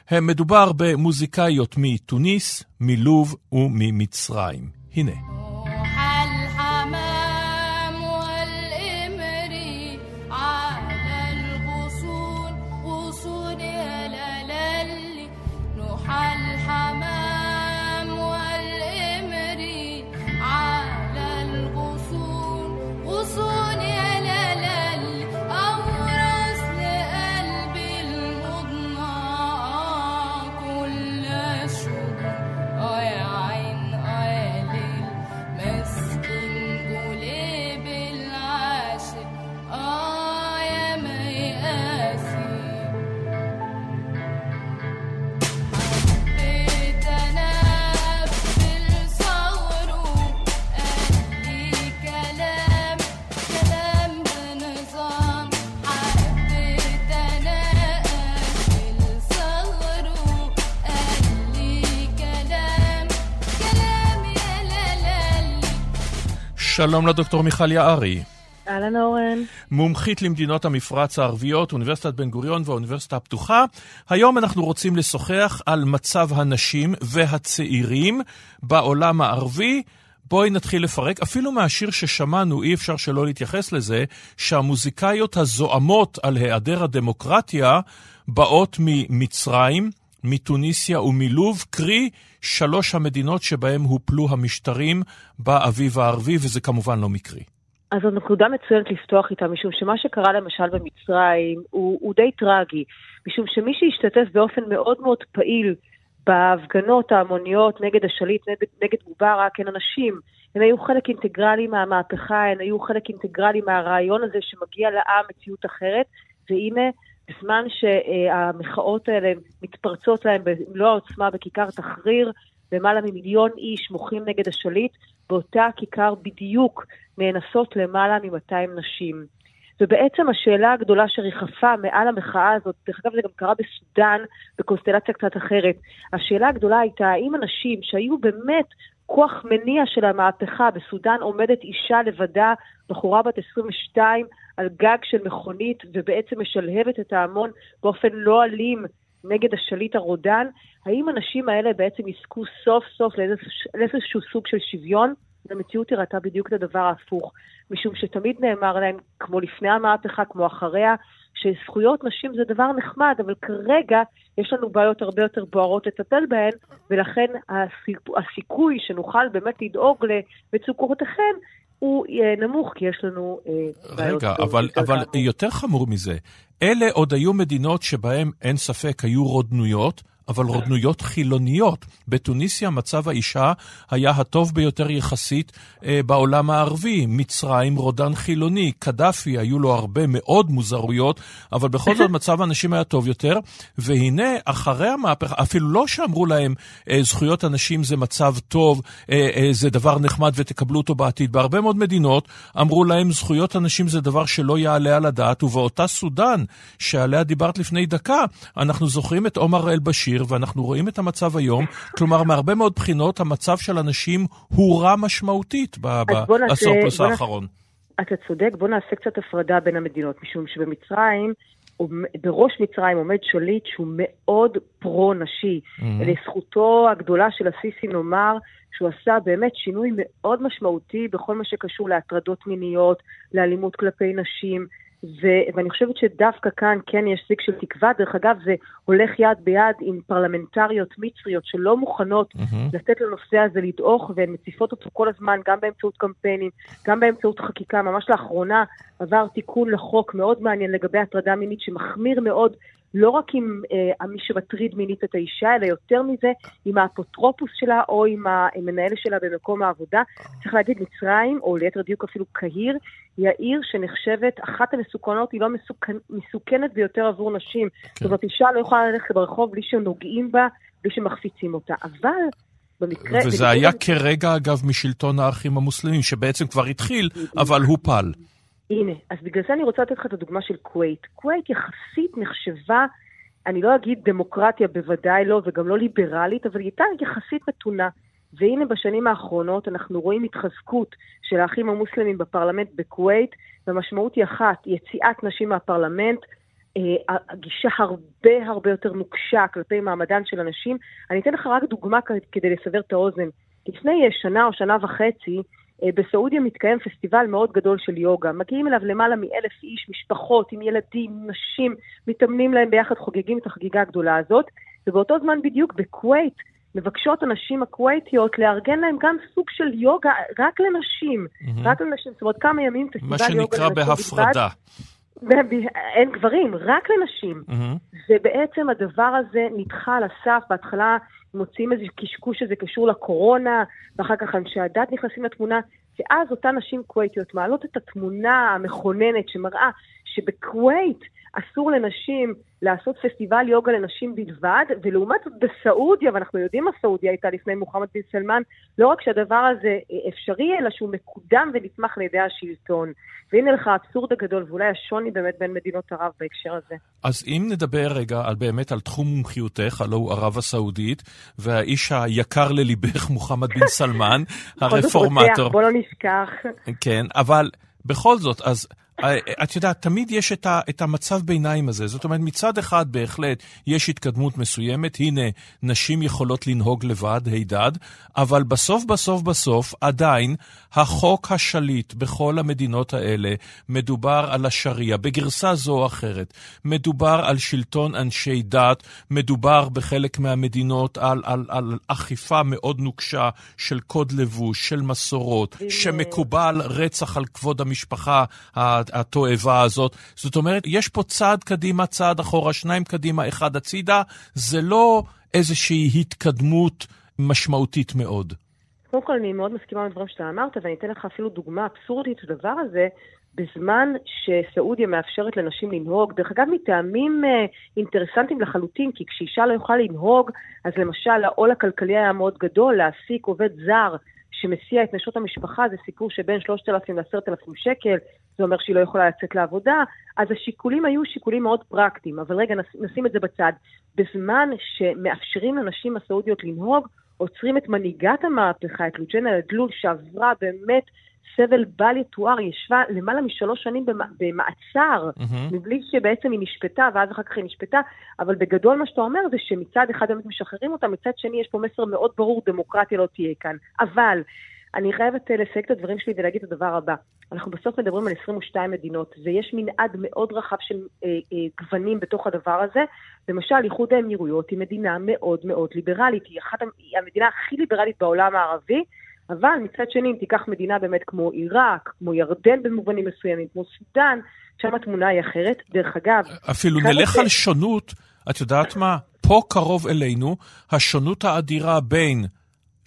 הם מדובר במוזיקאיות מתוניס, מלוב וממצרים. הנה. שלום לדוקטור מיכל יערי. אהלן אורן. מומחית למדינות המפרץ הערביות, אוניברסיטת בן גוריון והאוניברסיטה הפתוחה. היום אנחנו רוצים לשוחח על מצב הנשים והצעירים בעולם הערבי. בואי נתחיל לפרק, אפילו מהשיר ששמענו, אי אפשר שלא להתייחס לזה, שהמוזיקאיות הזועמות על היעדר הדמוקרטיה באות ממצרים, מתוניסיה ומלוב, קרי שלוש המדינות שבהם הופלו המשטרים באביב הערבי, וזה כמובן לא מקרי. אז זו נקודה מצוינת לפתוח איתה, משום שמה שקרה למשל במצרים הוא, הוא די טרגי, משום שמי שהשתתף באופן מאוד מאוד פעיל בהפגנות ההמוניות נגד השליט, נגד, נגד מובארק, הן אנשים. הן היו חלק אינטגרלי מהמהפכה, הן היו חלק אינטגרלי מהרעיון הזה שמגיע לעם מציאות אחרת, והנה, בזמן שהמחאות האלה מתפרצות להן במלוא העוצמה בכיכר תחריר, למעלה ממיליון איש מוחים נגד השליט, באותה כיכר בדיוק נאנסות למעלה מ-200 נשים. ובעצם השאלה הגדולה שריחפה מעל המחאה הזאת, דרך אגב זה גם קרה בסודאן בקונסטלציה קצת אחרת, השאלה הגדולה הייתה האם אנשים שהיו באמת כוח מניע של המהפכה, בסודאן עומדת אישה לבדה, בחורה בת 22, על גג של מכונית, ובעצם משלהבת את ההמון באופן לא אלים נגד השליט הרודן, האם הנשים האלה בעצם יזכו סוף סוף לאיזשהו סוג של שוויון? המציאות הראתה בדיוק את הדבר ההפוך, משום שתמיד נאמר להם, כמו לפני המהפכה, כמו אחריה, שזכויות נשים זה דבר נחמד, אבל כרגע יש לנו בעיות הרבה יותר בוערות לטפל בהן, ולכן הסיכוי שנוכל באמת לדאוג למצוקותיכם הוא נמוך, כי יש לנו אה. רגע, אבל, אבל יותר חמור מזה, אלה עוד היו מדינות שבהן אין ספק היו רודנויות, אבל רודנויות חילוניות. בתוניסיה מצב האישה היה הטוב ביותר יחסית אה, בעולם הערבי. מצרים רודן חילוני, קדאפי, היו לו הרבה מאוד מוזרויות, אבל בכל זאת מצב הנשים היה טוב יותר. והנה, אחרי המהפכה, אפילו לא שאמרו להם אה, זכויות הנשים זה מצב טוב, אה, אה, זה דבר נחמד ותקבלו אותו בעתיד. בהרבה מאוד מדינות אמרו להם זכויות הנשים זה דבר שלא יעלה על הדעת, ובאותה סודאן, שעליה דיברת לפני דקה, אנחנו זוכרים את עומר אל-בשיר. מחמיר, ואנחנו רואים את המצב היום. כלומר, מהרבה מאוד בחינות, המצב של אנשים הוא רע משמעותית בעשור פלוס האחרון. אתה צודק, בוא נעשה קצת הפרדה בין המדינות, משום שבמצרים, בראש מצרים עומד שליט שהוא מאוד פרו-נשי. Mm-hmm. לזכותו הגדולה של הסיסי נאמר שהוא עשה באמת שינוי מאוד משמעותי בכל מה שקשור להטרדות מיניות, לאלימות כלפי נשים. ו- ואני חושבת שדווקא כאן כן יש סוג של תקווה. דרך אגב, זה הולך יד ביד עם פרלמנטריות מצריות שלא מוכנות mm-hmm. לתת לנושא הזה לדעוך, והן מציפות אותו כל הזמן, גם באמצעות קמפיינים, גם באמצעות חקיקה. ממש לאחרונה עבר תיקון לחוק מאוד מעניין לגבי הטרדה מינית, שמחמיר מאוד לא רק עם אה, מי שמטריד מינית את האישה, אלא יותר מזה, עם האפוטרופוס שלה או עם המנהל שלה במקום העבודה. צריך להגיד, מצרים, או ליתר דיוק אפילו קהיר, היא העיר שנחשבת אחת המסוכנות, היא לא מסוכנ... מסוכנת ביותר עבור נשים. כן. זאת אומרת, אישה לא יכולה ללכת ברחוב בלי שנוגעים בה, בלי שמחפיצים אותה. אבל... במקרה... וזה היה כרגע, אגב, משלטון האחים המוסלמים, שבעצם כבר התחיל, אבל הופל. הנה, אז בגלל זה אני רוצה לתת לך את הדוגמה של כווית. כווית יחסית נחשבה, אני לא אגיד דמוקרטיה, בוודאי לא, וגם לא ליברלית, אבל היא הייתה יחסית מתונה. והנה בשנים האחרונות אנחנו רואים התחזקות של האחים המוסלמים בפרלמנט בכווית, והמשמעות היא אחת, יציאת נשים מהפרלמנט, אה, הגישה הרבה הרבה יותר נוקשה כלפי מעמדן של הנשים. אני אתן לך רק דוגמה כדי לסבר את האוזן. לפני שנה או שנה וחצי, בסעודיה מתקיים פסטיבל מאוד גדול של יוגה. מגיעים אליו למעלה מאלף איש, משפחות עם ילדים, נשים, מתאמנים להם ביחד, חוגגים את החגיגה הגדולה הזאת. ובאותו זמן בדיוק בכווית מבקשות הנשים הכוויתיות לארגן להם גם סוג של יוגה רק לנשים. Mm-hmm. רק לנשים, זאת אומרת כמה ימים פסטיבל יוגה בלבד. מה שנקרא בהפרדה. אין גברים, רק לנשים. Mm-hmm. ובעצם הדבר הזה נדחה על הסף, בהתחלה מוצאים איזה קשקוש שזה קשור לקורונה, ואחר כך אנשי הדת נכנסים לתמונה, ואז אותן נשים כווייתיות מעלות את התמונה המכוננת שמראה שבכווית אסור לנשים לעשות פסטיבל יוגה לנשים בלבד, ולעומת זאת בסעודיה, ואנחנו יודעים מה סעודיה הייתה לפני מוחמד בן סלמן, לא רק שהדבר הזה אפשרי, אלא שהוא מקודם ונתמך על ידי השלטון. והנה לך האבסורד הגדול, ואולי השוני באמת בין מדינות ערב בהקשר הזה. אז אם נדבר רגע על באמת על תחום מומחיותך, הלוא הוא ערב הסעודית, והאיש היקר לליבך, מוחמד בן סלמן, הרפורמטור. בוא לא נשכח. כן, אבל בכל זאת, אז... אה, את יודעת, תמיד יש את, ה, את המצב ביניים הזה. זאת אומרת, מצד אחד בהחלט יש התקדמות מסוימת, הנה, נשים יכולות לנהוג לבד, הידד, אבל בסוף בסוף בסוף, עדיין, החוק השליט בכל המדינות האלה, מדובר על השריעה, בגרסה זו או אחרת. מדובר על שלטון אנשי דת, מדובר בחלק מהמדינות על, על, על אכיפה מאוד נוקשה של קוד לבוש, של מסורות, שמקובל רצח על כבוד המשפחה. התועבה הזאת. זאת אומרת, יש פה צעד קדימה, צעד אחורה, שניים קדימה, אחד הצידה. זה לא איזושהי התקדמות משמעותית מאוד. קודם כל, אני מאוד מסכימה עם הדברים שאתה אמרת, ואני אתן לך אפילו דוגמה אבסורדית לדבר הזה. בזמן שסעודיה מאפשרת לנשים לנהוג, דרך אגב מטעמים אה, אינטרסנטיים לחלוטין, כי כשאישה לא יכולה לנהוג, אז למשל העול הכלכלי היה מאוד גדול, להעסיק עובד זר שמסיע את נשות המשפחה, זה סיפור שבין 3,000 ל-10,000 שקל, זה אומר שהיא לא יכולה לצאת לעבודה, אז השיקולים היו שיקולים מאוד פרקטיים, אבל רגע, נשים את זה בצד. בזמן שמאפשרים לנשים הסעודיות לנהוג, עוצרים את מנהיגת המהפכה, את לוג'נה לדלול, שעברה באמת סבל בל יתואר, היא ישבה למעלה משלוש שנים במעצר, mm-hmm. מבלי שבעצם היא נשפטה, ואז אחר כך היא נשפטה, אבל בגדול מה שאתה אומר זה שמצד אחד באמת משחררים אותה, מצד שני יש פה מסר מאוד ברור, דמוקרטיה לא תהיה כאן. אבל... אני חייבת אה, לסייג את הדברים שלי ולהגיד את הדבר הבא. אנחנו בסוף מדברים על 22 מדינות, ויש מנעד מאוד רחב של אה, אה, גוונים בתוך הדבר הזה. למשל, איחוד האמירויות היא מדינה מאוד מאוד ליברלית, היא אחת היא המדינה הכי ליברלית בעולם הערבי, אבל מצד שני, אם תיקח מדינה באמת כמו עיראק, כמו ירדן במובנים מסוימים, כמו סודאן, שם התמונה היא אחרת. דרך אגב... אפילו נלך זה... על שונות, את יודעת מה? פה קרוב אלינו השונות האדירה בין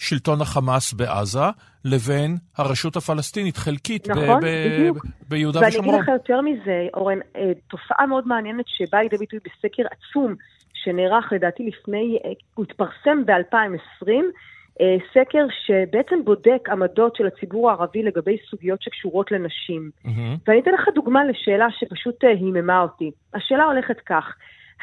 שלטון החמאס בעזה לבין הרשות הפלסטינית, חלקית נכון, ב-. ב- ביהודה ושומרון. ואני אגיד לך יותר מזה, אורן, אה, תופעה מאוד מעניינת שבאה לידי ביטוי בסקר עצום שנערך לדעתי לפני, אה, הוא התפרסם ב-2020, אה, סקר שבעצם בודק עמדות של הציבור הערבי לגבי סוגיות שקשורות לנשים. Mm-hmm. ואני אתן לך דוגמה לשאלה שפשוט היממה אותי. השאלה הולכת כך,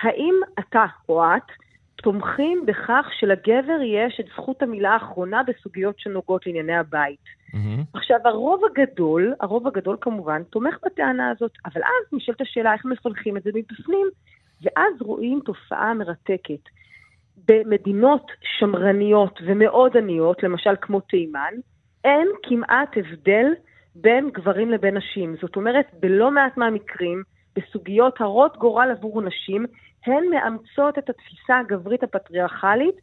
האם אתה או את תומכים בכך שלגבר יש את זכות המילה האחרונה בסוגיות שנוגעות לענייני הבית. Mm-hmm. עכשיו, הרוב הגדול, הרוב הגדול כמובן, תומך בטענה הזאת, אבל אז נשאלת השאלה איך מפלחים את זה מבפנים, ואז רואים תופעה מרתקת. במדינות שמרניות ומאוד עניות, למשל כמו תימן, אין כמעט הבדל בין גברים לבין נשים. זאת אומרת, בלא מעט מהמקרים, בסוגיות הרות גורל עבור נשים, הן מאמצות את התפיסה הגברית הפטריארכלית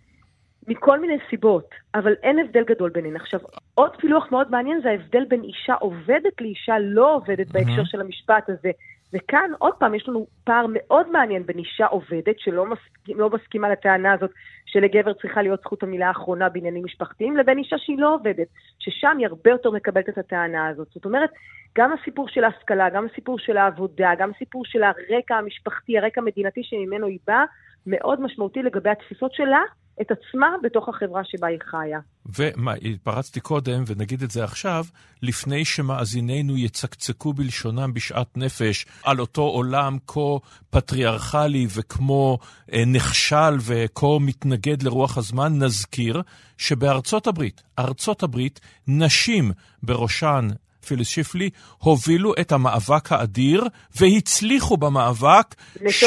מכל מיני סיבות, אבל אין הבדל גדול ביניהן. עכשיו, עוד פילוח מאוד מעניין זה ההבדל בין אישה עובדת לאישה לא עובדת בהקשר של המשפט הזה. וכאן, עוד פעם, יש לנו פער מאוד מעניין בין אישה עובדת, שלא מסכימה, לא מסכימה לטענה הזאת שלגבר צריכה להיות זכות המילה האחרונה בעניינים משפחתיים, לבין אישה שהיא לא עובדת, ששם היא הרבה יותר מקבלת את הטענה הזאת. זאת אומרת, גם הסיפור של ההשכלה, גם הסיפור של העבודה, גם הסיפור של הרקע המשפחתי, הרקע המדינתי שממנו היא באה, מאוד משמעותי לגבי התפיסות שלה את עצמה בתוך החברה שבה היא חיה. ומה, התפרצתי קודם, ונגיד את זה עכשיו, לפני שמאזינינו יצקצקו בלשונם בשאט נפש על אותו עולם כה פטריארכלי וכמו אה, נכשל וכה מתנגד לרוח הזמן, נזכיר שבארצות הברית, ארצות הברית, נשים, בראשן פיליס שיפלי, הובילו את המאבק האדיר והצליחו במאבק ש...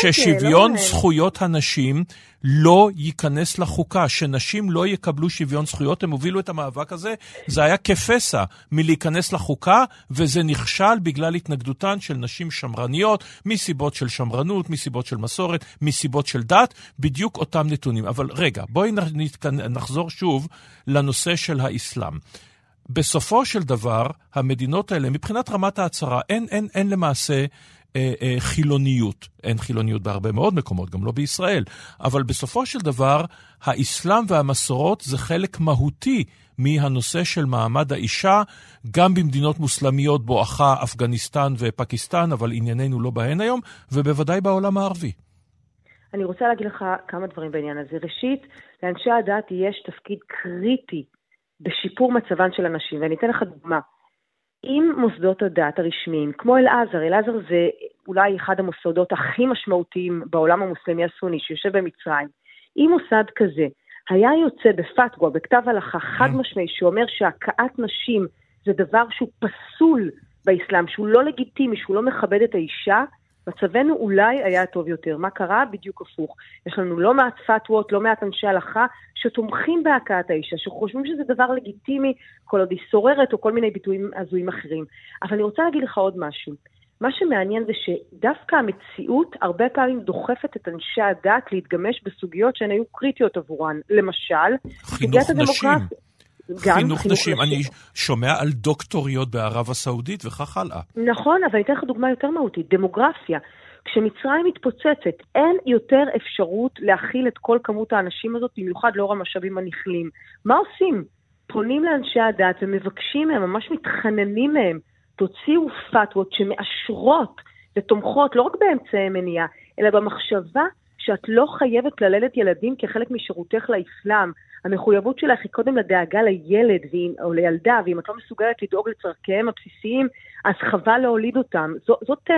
ששוויון לא זכויות הנשים לא ייכנס לחוקה, שנשים לא יקבלו שוויון זכויות, הם הובילו את המאבק הזה, זה היה כפסע מלהיכנס לחוקה, וזה נכשל בגלל התנגדותן של נשים שמרניות, מסיבות של שמרנות, מסיבות של מסורת, מסיבות של דת, בדיוק אותם נתונים. אבל רגע, בואי נחזור שוב לנושא של האסלאם. בסופו של דבר, המדינות האלה, מבחינת רמת ההצהרה, אין, אין, אין למעשה אה, אה, חילוניות. אין חילוניות בהרבה מאוד מקומות, גם לא בישראל. אבל בסופו של דבר, האסלאם והמסורות זה חלק מהותי מהנושא של מעמד האישה, גם במדינות מוסלמיות בואכה אפגניסטן ופקיסטן, אבל ענייננו לא בהן היום, ובוודאי בעולם הערבי. אני רוצה להגיד לך כמה דברים בעניין הזה. ראשית, לאנשי הדת יש תפקיד קריטי בשיפור מצבן של הנשים, ואני אתן לך דוגמה. אם מוסדות הדת הרשמיים, כמו אלעזר, אלעזר זה אולי אחד המוסדות הכי משמעותיים בעולם המוסלמי הסוני שיושב במצרים, אם מוסד כזה היה יוצא בפתגו, בכתב הלכה חד משמעי, שאומר שהכאת נשים זה דבר שהוא פסול באסלאם, שהוא לא לגיטימי, שהוא לא מכבד את האישה, מצבנו אולי היה טוב יותר. מה קרה? בדיוק הפוך. יש לנו לא מעט פתוות, לא מעט אנשי הלכה, שתומכים בהכאת האישה, שחושבים שזה דבר לגיטימי כל עוד היא שוררת או כל מיני ביטויים הזויים אחרים. אבל אני רוצה להגיד לך עוד משהו. מה שמעניין זה שדווקא המציאות הרבה פעמים דוחפת את אנשי הדת להתגמש בסוגיות שהן היו קריטיות עבורן. למשל, חינוך נשים. גם חינוך, חינוך נשים. אני שומע על דוקטוריות בערב הסעודית וכך הלאה. נכון, אבל אני אתן לך דוגמה יותר מהותית, דמוגרפיה. כשמצרים מתפוצצת, אין יותר אפשרות להכיל את כל כמות האנשים הזאת, במיוחד לאור המשאבים הנכלים. מה עושים? פונים לאנשי הדת ומבקשים מהם, ממש מתחננים מהם, תוציאו פתוות שמאשרות ותומכות לא רק באמצעי מניעה, אלא במחשבה שאת לא חייבת ללדת ילדים כחלק משירותך לאסלאם. המחויבות שלך היא קודם לדאגה לילד ואם, או לילדה, ואם את לא מסוגלת לדאוג לצורכיהם הבסיסיים, אז חבל להוליד אותם. זו, זאת uh,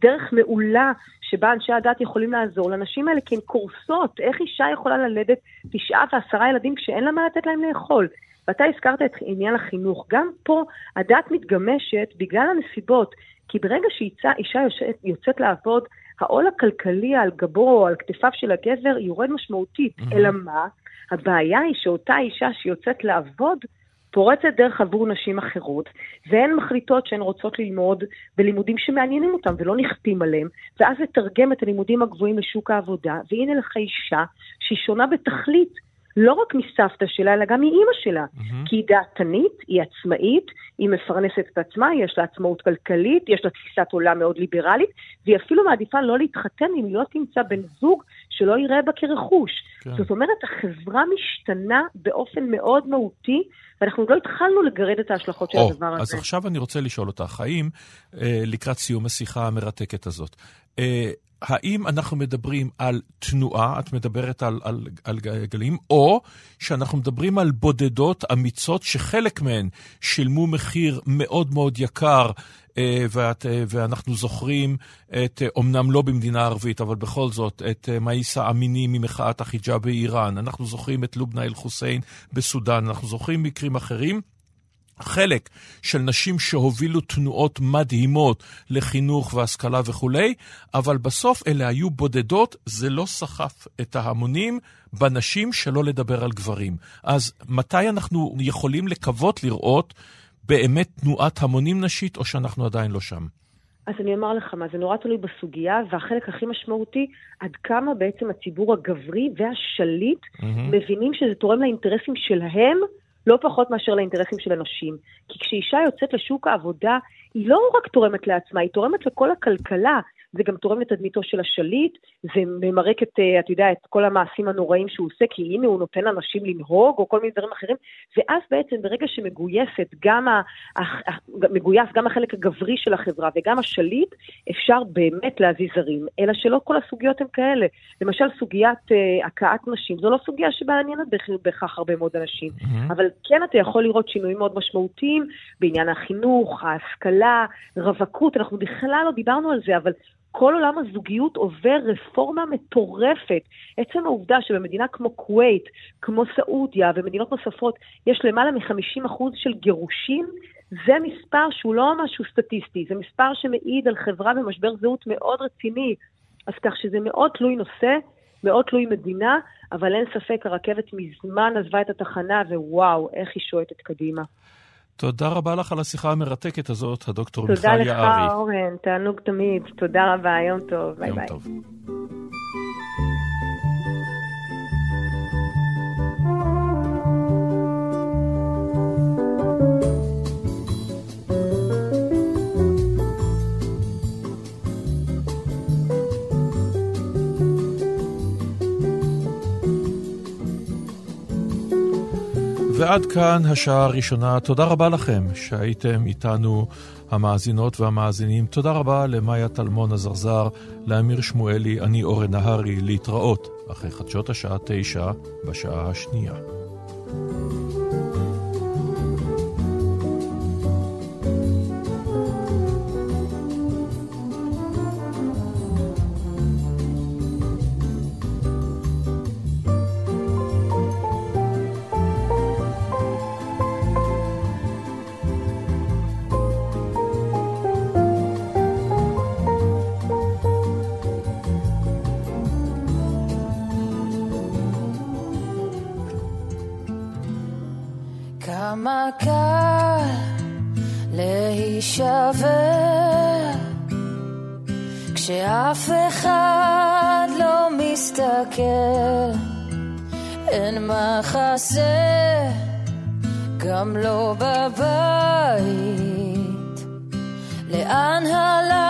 דרך מעולה שבה אנשי הדת יכולים לעזור לנשים האלה, כי הן קורסות. איך אישה יכולה ללדת תשעה ועשרה ילדים כשאין לה מה לתת להם לאכול? ואתה הזכרת את עניין החינוך. גם פה הדת מתגמשת בגלל הנסיבות, כי ברגע שאישה יוצאת, יוצאת לעבוד, העול הכלכלי על גבו או על כתפיו של הגבר יורד משמעותית. Mm-hmm. אלא מה? הבעיה היא שאותה אישה שיוצאת לעבוד, פורצת דרך עבור נשים אחרות, והן מחליטות שהן רוצות ללמוד בלימודים שמעניינים אותן ולא נכפים עליהם, ואז לתרגם את הלימודים הגבוהים לשוק העבודה, והנה לך אישה שהיא שונה בתכלית לא רק מסבתא שלה, אלא גם מאימא שלה. Mm-hmm. כי היא דעתנית, היא עצמאית, היא מפרנסת את עצמה, יש לה עצמאות כלכלית, יש לה תפיסת עולם מאוד ליברלית, והיא אפילו מעדיפה לא להתחתן אם היא לא תמצא בן זוג שלא יראה בה כרכוש. כן. זאת אומרת, החברה משתנה באופן מאוד מהותי, ואנחנו לא התחלנו לגרד את ההשלכות של הדבר הזה. אז עכשיו אני רוצה לשאול אותך, האם אה, לקראת סיום השיחה המרתקת הזאת, אה, האם אנחנו מדברים על תנועה, את מדברת על, על, על גלים, או שאנחנו מדברים על בודדות אמיצות שחלק מהן שילמו מחיר מאוד מאוד יקר, ואת, אה, ואנחנו זוכרים את, אומנם לא במדינה ערבית, אבל בכל זאת, את מאיסה אמיני ממחאת החיג'אב באיראן, אנחנו זוכרים את לובנה אל-חוסיין בסודאן, אנחנו זוכרים מקרים אחרים. חלק של נשים שהובילו תנועות מדהימות לחינוך והשכלה וכולי, אבל בסוף אלה היו בודדות, זה לא סחף את ההמונים בנשים, שלא לדבר על גברים. אז מתי אנחנו יכולים לקוות לראות באמת תנועת המונים נשית, או שאנחנו עדיין לא שם? אז אני אומר לך מה, זה נורא תלוי בסוגיה, והחלק הכי משמעותי, עד כמה בעצם הציבור הגברי והשליט mm-hmm. מבינים שזה תורם לאינטרסים שלהם לא פחות מאשר לאינטרסים של אנשים. כי כשאישה יוצאת לשוק העבודה, היא לא רק תורמת לעצמה, היא תורמת לכל הכלכלה. זה גם תורם לתדמיתו של השליט, זה ממרק את, אה, אתה יודע, את כל המעשים הנוראים שהוא עושה, כי הנה הוא נותן לאנשים לנהוג, או כל מיני דברים אחרים, ואז בעצם ברגע שמגויסת גם, ה, מגויס גם החלק הגברי של החברה וגם השליט, אפשר באמת להזיז זרים, אלא שלא כל הסוגיות הן כאלה. למשל, סוגיית uh, הכאת נשים, זו לא סוגיה שמעניינת בהכרח הרבה מאוד אנשים, mm-hmm. אבל כן אתה יכול לראות שינויים מאוד משמעותיים בעניין החינוך, ההשכלה, רווקות, אנחנו בכלל לא דיברנו על זה, אבל כל עולם הזוגיות עובר רפורמה מטורפת. עצם העובדה שבמדינה כמו כווית, כמו סעודיה ומדינות נוספות, יש למעלה מ-50% של גירושים, זה מספר שהוא לא משהו סטטיסטי, זה מספר שמעיד על חברה במשבר זהות מאוד רציני. אז כך שזה מאוד תלוי נושא, מאוד תלוי מדינה, אבל אין ספק, הרכבת מזמן עזבה את התחנה, ווואו, איך היא שועטת קדימה. תודה רבה לך על השיחה המרתקת הזאת, הדוקטור מיכל יערי. תודה לך, אורן, תענוג תמיד. תודה רבה, יום טוב. ביי ביי. טוב. ועד כאן השעה הראשונה. תודה רבה לכם שהייתם איתנו, המאזינות והמאזינים. תודה רבה למאיה טלמון עזרזר, לאמיר שמואלי, אני אורן נהרי, להתראות אחרי חדשות השעה תשע בשעה השנייה. thank you כשאף אחד לא מסתכל. אין מחסה גם לא בבית. לאן הלכנו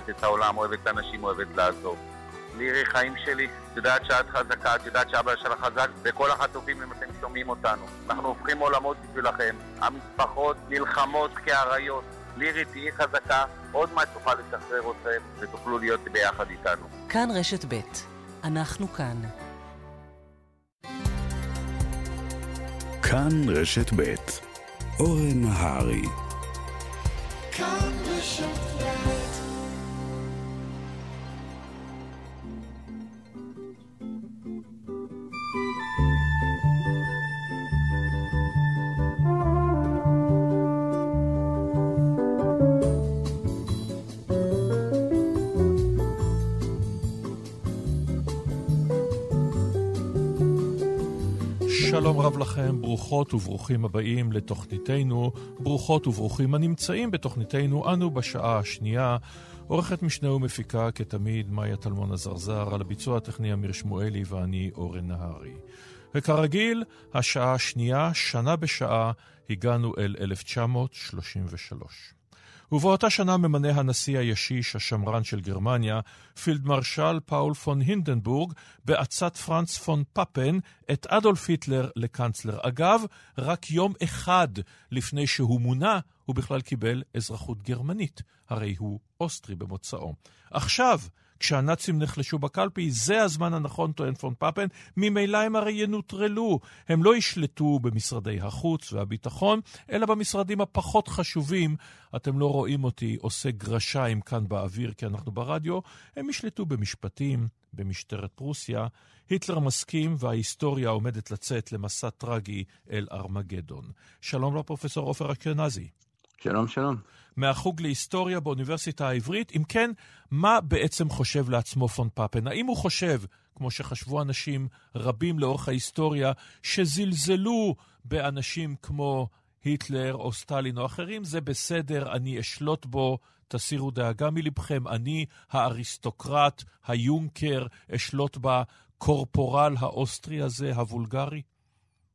אוהבת את העולם, אוהבת את האנשים, אוהבת לעזור. לירי, חיים שלי, את יודעת שאת חזקה, את יודעת שאבא שלך חזק, וכל החטופים, אם אתם שומעים אותנו. אנחנו הופכים עולמות בשבילכם. המשפחות נלחמות כאריות. לירי, תהיי חזקה, עוד מעט תוכל לשחרר אתכם, ותוכלו להיות ביחד איתנו. כאן רשת ב' אנחנו כאן. כאן רשת ב' אורן נהרי כאן בשפט שלום רב לכם, ברוכות וברוכים הבאים לתוכניתנו, ברוכות וברוכים הנמצאים בתוכניתנו, אנו בשעה השנייה. עורכת משנה ומפיקה כתמיד מאיה טלמון עזרזר, על הביצוע הטכני אמיר שמואלי ואני אורן נהרי. וכרגיל, השעה השנייה, שנה בשעה, הגענו אל 1933. ובאותה שנה ממנה הנשיא הישיש, השמרן של גרמניה, פילדמרשל פאול פון הינדנבורג, בעצת פרנץ פון פאפן, את אדולף היטלר לקנצלר. אגב, רק יום אחד לפני שהוא מונה, הוא בכלל קיבל אזרחות גרמנית. הרי הוא אוסטרי במוצאו. עכשיו, כשהנאצים נחלשו בקלפי, זה הזמן הנכון, טוען פון פאפן, ממילא הם הרי ינוטרלו. הם לא ישלטו במשרדי החוץ והביטחון, אלא במשרדים הפחות חשובים. אתם לא רואים אותי עושה גרשיים כאן באוויר כי אנחנו ברדיו, הם ישלטו במשפטים, במשטרת פרוסיה. היטלר מסכים וההיסטוריה עומדת לצאת למסע טרגי אל ארמגדון. שלום לפרופסור עופר אשכנזי. שלום, שלום. מהחוג להיסטוריה באוניברסיטה העברית. אם כן, מה בעצם חושב לעצמו פון פאפן? האם הוא חושב, כמו שחשבו אנשים רבים לאורך ההיסטוריה, שזלזלו באנשים כמו היטלר או סטלין או אחרים, זה בסדר, אני אשלוט בו, תסירו דאגה מלבכם, אני האריסטוקרט, היונקר, אשלוט בקורפורל האוסטרי הזה, הוולגרי?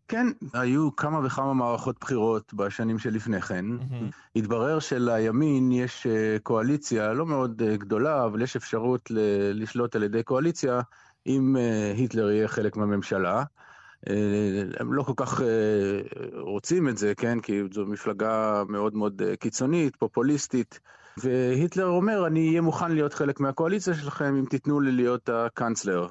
כן, היו כמה וכמה מערכות בחירות בשנים שלפני כן. Mm-hmm. התברר שלימין יש אה, קואליציה לא מאוד אה, גדולה, אבל יש אפשרות ל- לשלוט על ידי קואליציה אם אה, היטלר יהיה חלק מהממשלה. הם לא כל כך רוצים את זה, כן? כי זו מפלגה מאוד מאוד קיצונית, פופוליסטית. והיטלר אומר, אני אהיה מוכן להיות חלק מהקואליציה שלכם אם תיתנו לי להיות הקאנצלר,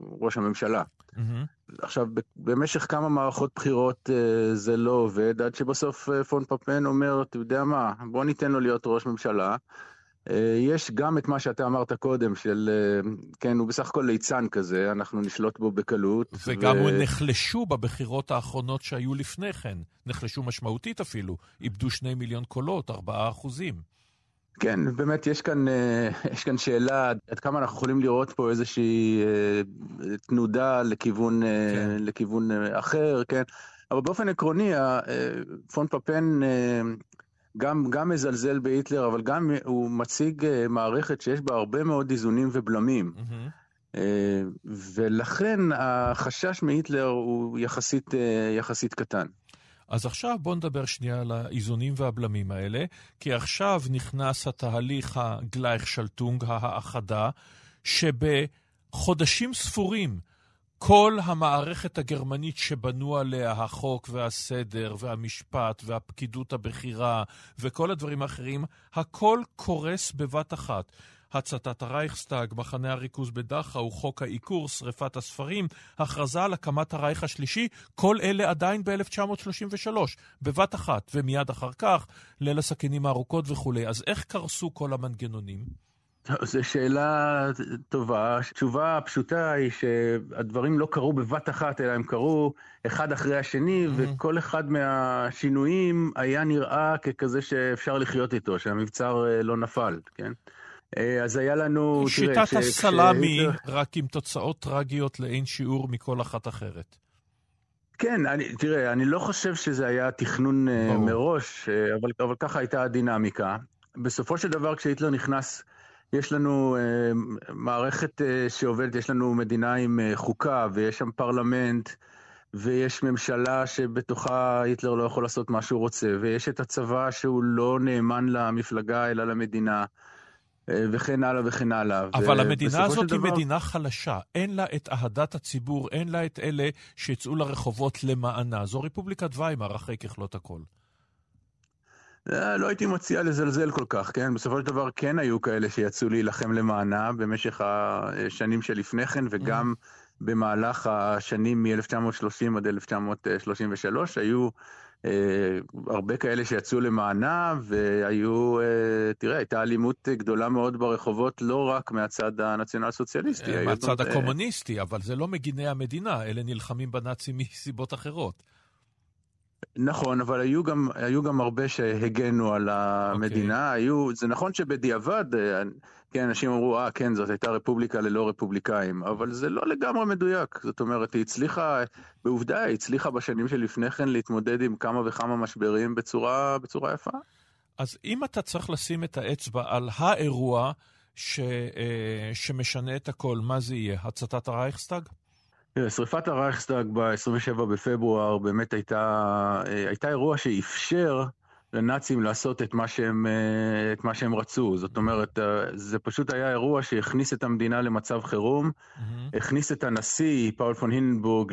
ראש הממשלה. Mm-hmm. עכשיו, במשך כמה מערכות בחירות uh, זה לא עובד, עד שבסוף uh, פון פפן אומר, אתה יודע מה, בוא ניתן לו להיות ראש ממשלה. Uh, יש גם את מה שאתה אמרת קודם, של, כן, הוא בסך הכל ליצן כזה, אנחנו נשלוט בו בקלות. וגם ו... נחלשו בבחירות האחרונות שהיו לפני כן, נחלשו משמעותית אפילו, איבדו שני מיליון קולות, ארבעה אחוזים. כן, באמת יש כאן, אה, יש כאן שאלה עד כמה אנחנו יכולים לראות פה איזושהי אה, תנודה לכיוון, אה, כן. לכיוון אחר, כן? אבל באופן עקרוני, פון פפן גם, גם מזלזל בהיטלר, אבל גם הוא מציג מערכת שיש בה הרבה מאוד איזונים ובלמים. Mm-hmm. ולכן החשש מהיטלר הוא יחסית, יחסית קטן. אז עכשיו בואו נדבר שנייה על האיזונים והבלמים האלה, כי עכשיו נכנס התהליך ה Gleichschaltung, ההאחדה, שבחודשים ספורים כל המערכת הגרמנית שבנו עליה החוק והסדר והמשפט והפקידות הבכירה וכל הדברים האחרים, הכל קורס בבת אחת. הצתת הרייכסטאג, מחנה הריכוז בדכאו, חוק העיקור, שריפת הספרים, הכרזה על הקמת הרייך השלישי, כל אלה עדיין ב-1933, בבת אחת, ומיד אחר כך, ליל הסכינים הארוכות וכולי. אז איך קרסו כל המנגנונים? זו שאלה טובה. התשובה הפשוטה היא שהדברים לא קרו בבת אחת, אלא הם קרו אחד אחרי השני, mm-hmm. וכל אחד מהשינויים היה נראה ככזה שאפשר לחיות איתו, שהמבצר אה, לא נפל, כן? אה, אז היה לנו... שיטת תראה, הסלאמי, ש... רק עם תוצאות טרגיות לאין שיעור מכל אחת אחרת. כן, אני, תראה, אני לא חושב שזה היה תכנון אה, ברור. מראש, אה, אבל, אבל ככה הייתה הדינמיקה. בסופו של דבר, כשהיטלר נכנס, יש לנו מערכת שעובדת, יש לנו מדינה עם חוקה, ויש שם פרלמנט, ויש ממשלה שבתוכה היטלר לא יכול לעשות מה שהוא רוצה, ויש את הצבא שהוא לא נאמן למפלגה אלא למדינה. אה, וכן הלאה וכן הלאה. אבל המדינה הזאת היא דבר... מדינה חלשה. אין לה את אהדת הציבור, אין לה את אלה שיצאו לרחובות למענה. זו רפובליקת ויימאר אחרי ככלות הכל. אה, לא הייתי מציע לזלזל כל כך, כן? בסופו של דבר כן היו כאלה שיצאו להילחם למענה במשך השנים שלפני כן, וגם mm. במהלך השנים מ-1930 עד 1933 היו הרבה כאלה שיצאו למענה, והיו, אה, תראה, הייתה אלימות גדולה מאוד ברחובות, לא רק מהצד הנציונל סוציאליסטי. אה, מהצד הקומוניסטי, אבל זה לא מגיני המדינה, אלה נלחמים בנאצים מסיבות אחרות. נכון, אבל היו גם, היו גם הרבה שהגנו על המדינה. Okay. אוקיי. היו, זה נכון שבדיעבד, כן, אנשים אמרו, אה, כן, זאת הייתה רפובליקה ללא רפובליקאים, אבל זה לא לגמרי מדויק. זאת אומרת, היא הצליחה, בעובדה, היא הצליחה בשנים שלפני כן להתמודד עם כמה וכמה משברים בצורה, בצורה יפה. אז אם אתה צריך לשים את האצבע על האירוע ש, אה, שמשנה את הכל, מה זה יהיה? הצתת הרייכסטאג? שרפת הרייכסטאג ב-27 בפברואר באמת הייתה, הייתה אירוע שאפשר לנאצים לעשות את מה, שהם, את מה שהם רצו. זאת אומרת, זה פשוט היה אירוע שהכניס את המדינה למצב חירום, mm-hmm. הכניס את הנשיא, פאול פון הינבורג,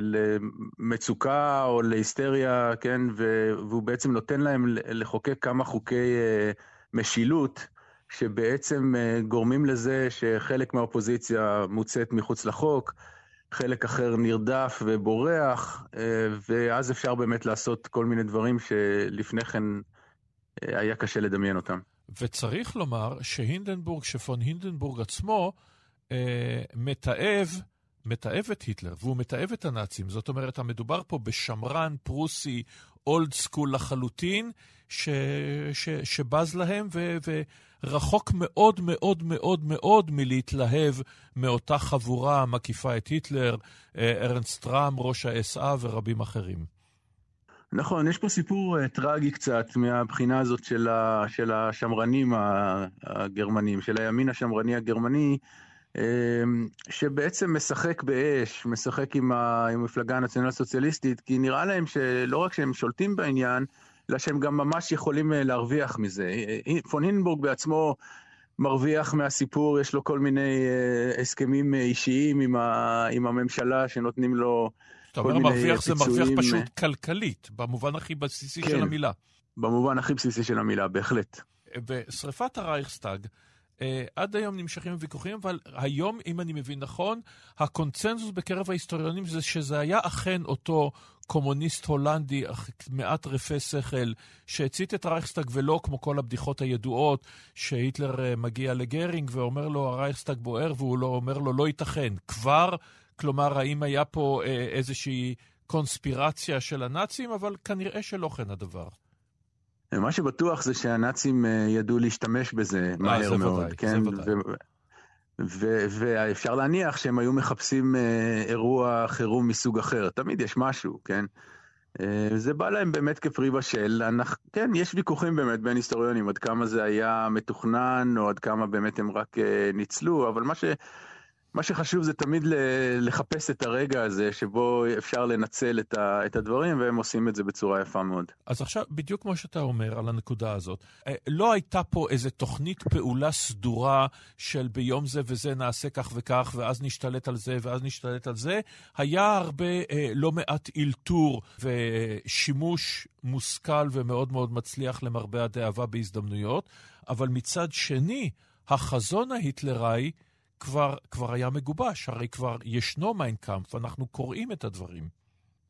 למצוקה או להיסטריה, כן, והוא בעצם נותן להם לחוקק כמה חוקי משילות. שבעצם גורמים לזה שחלק מהאופוזיציה מוצאת מחוץ לחוק, חלק אחר נרדף ובורח, ואז אפשר באמת לעשות כל מיני דברים שלפני כן היה קשה לדמיין אותם. וצריך לומר שהינדנבורג, שפון הינדנבורג עצמו, אה, מתעב, מתעב את היטלר, והוא מתעב את הנאצים. זאת אומרת, המדובר פה בשמרן פרוסי אולד סקול לחלוטין, ש, ש, שבז להם ו, ורחוק מאוד מאוד מאוד מאוד מלהתלהב מאותה חבורה המקיפה את היטלר, אה, ארנסט טראם, ראש ה-SA ורבים אחרים. נכון, יש פה סיפור uh, טרגי קצת מהבחינה הזאת של, ה, של השמרנים הגרמנים, של הימין השמרני הגרמני, uh, שבעצם משחק באש, משחק עם המפלגה הנציונל סוציאליסטית, כי נראה להם שלא רק שהם שולטים בעניין, אלא שהם גם ממש יכולים אה, להרוויח מזה. פון הינבורג בעצמו מרוויח מהסיפור, יש לו כל מיני אה, הסכמים אה, אישיים עם, ה, עם הממשלה שנותנים לו כל מיני פיצויים. אתה אומר מרוויח זה מרוויח פשוט כלכלית, במובן הכי בסיסי כן, של המילה. במובן הכי בסיסי של המילה, בהחלט. ושריפת הרייכסטאג, עד היום נמשכים הוויכוחים, אבל היום, אם אני מבין נכון, הקונצנזוס בקרב ההיסטוריונים זה שזה היה אכן אותו קומוניסט הולנדי, מעט רפה שכל, שהצית את הרייכסטאג ולא כמו כל הבדיחות הידועות, שהיטלר uh, מגיע לגרינג ואומר לו, הרייכסטאג בוער, והוא לא אומר לו, לא ייתכן. כבר, כלומר, האם היה פה uh, איזושהי קונספירציה של הנאצים, אבל כנראה שלא כן הדבר. מה שבטוח זה שהנאצים ידעו להשתמש בזה מהר זה מאוד, כן? ואפשר להניח שהם היו מחפשים אה, אירוע חירום מסוג אחר, תמיד יש משהו, כן? אה, זה בא להם באמת כפרי בשל. אנחנו, כן, יש ויכוחים באמת בין היסטוריונים, עד כמה זה היה מתוכנן, או עד כמה באמת הם רק אה, ניצלו, אבל מה ש... מה שחשוב זה תמיד לחפש את הרגע הזה שבו אפשר לנצל את, הדברים, והם עושים את זה בצורה יפה מאוד. אז עכשיו, בדיוק כמו שאתה אומר על הנקודה הזאת, אה, לא הייתה פה איזו תוכנית פעולה סדורה של ביום זה וזה נעשה כך וכך, ואז נשתלט על זה ואז נשתלט על זה. היה הרבה, אה, לא מעט אילתור ושימוש מושכל ומאוד מאוד מצליח למרבה הדאבה בהזדמנויות, אבל מצד שני, החזון ההיטלראי, כבר, כבר היה מגובש, הרי כבר ישנו מיין קאמפף, אנחנו קוראים את הדברים.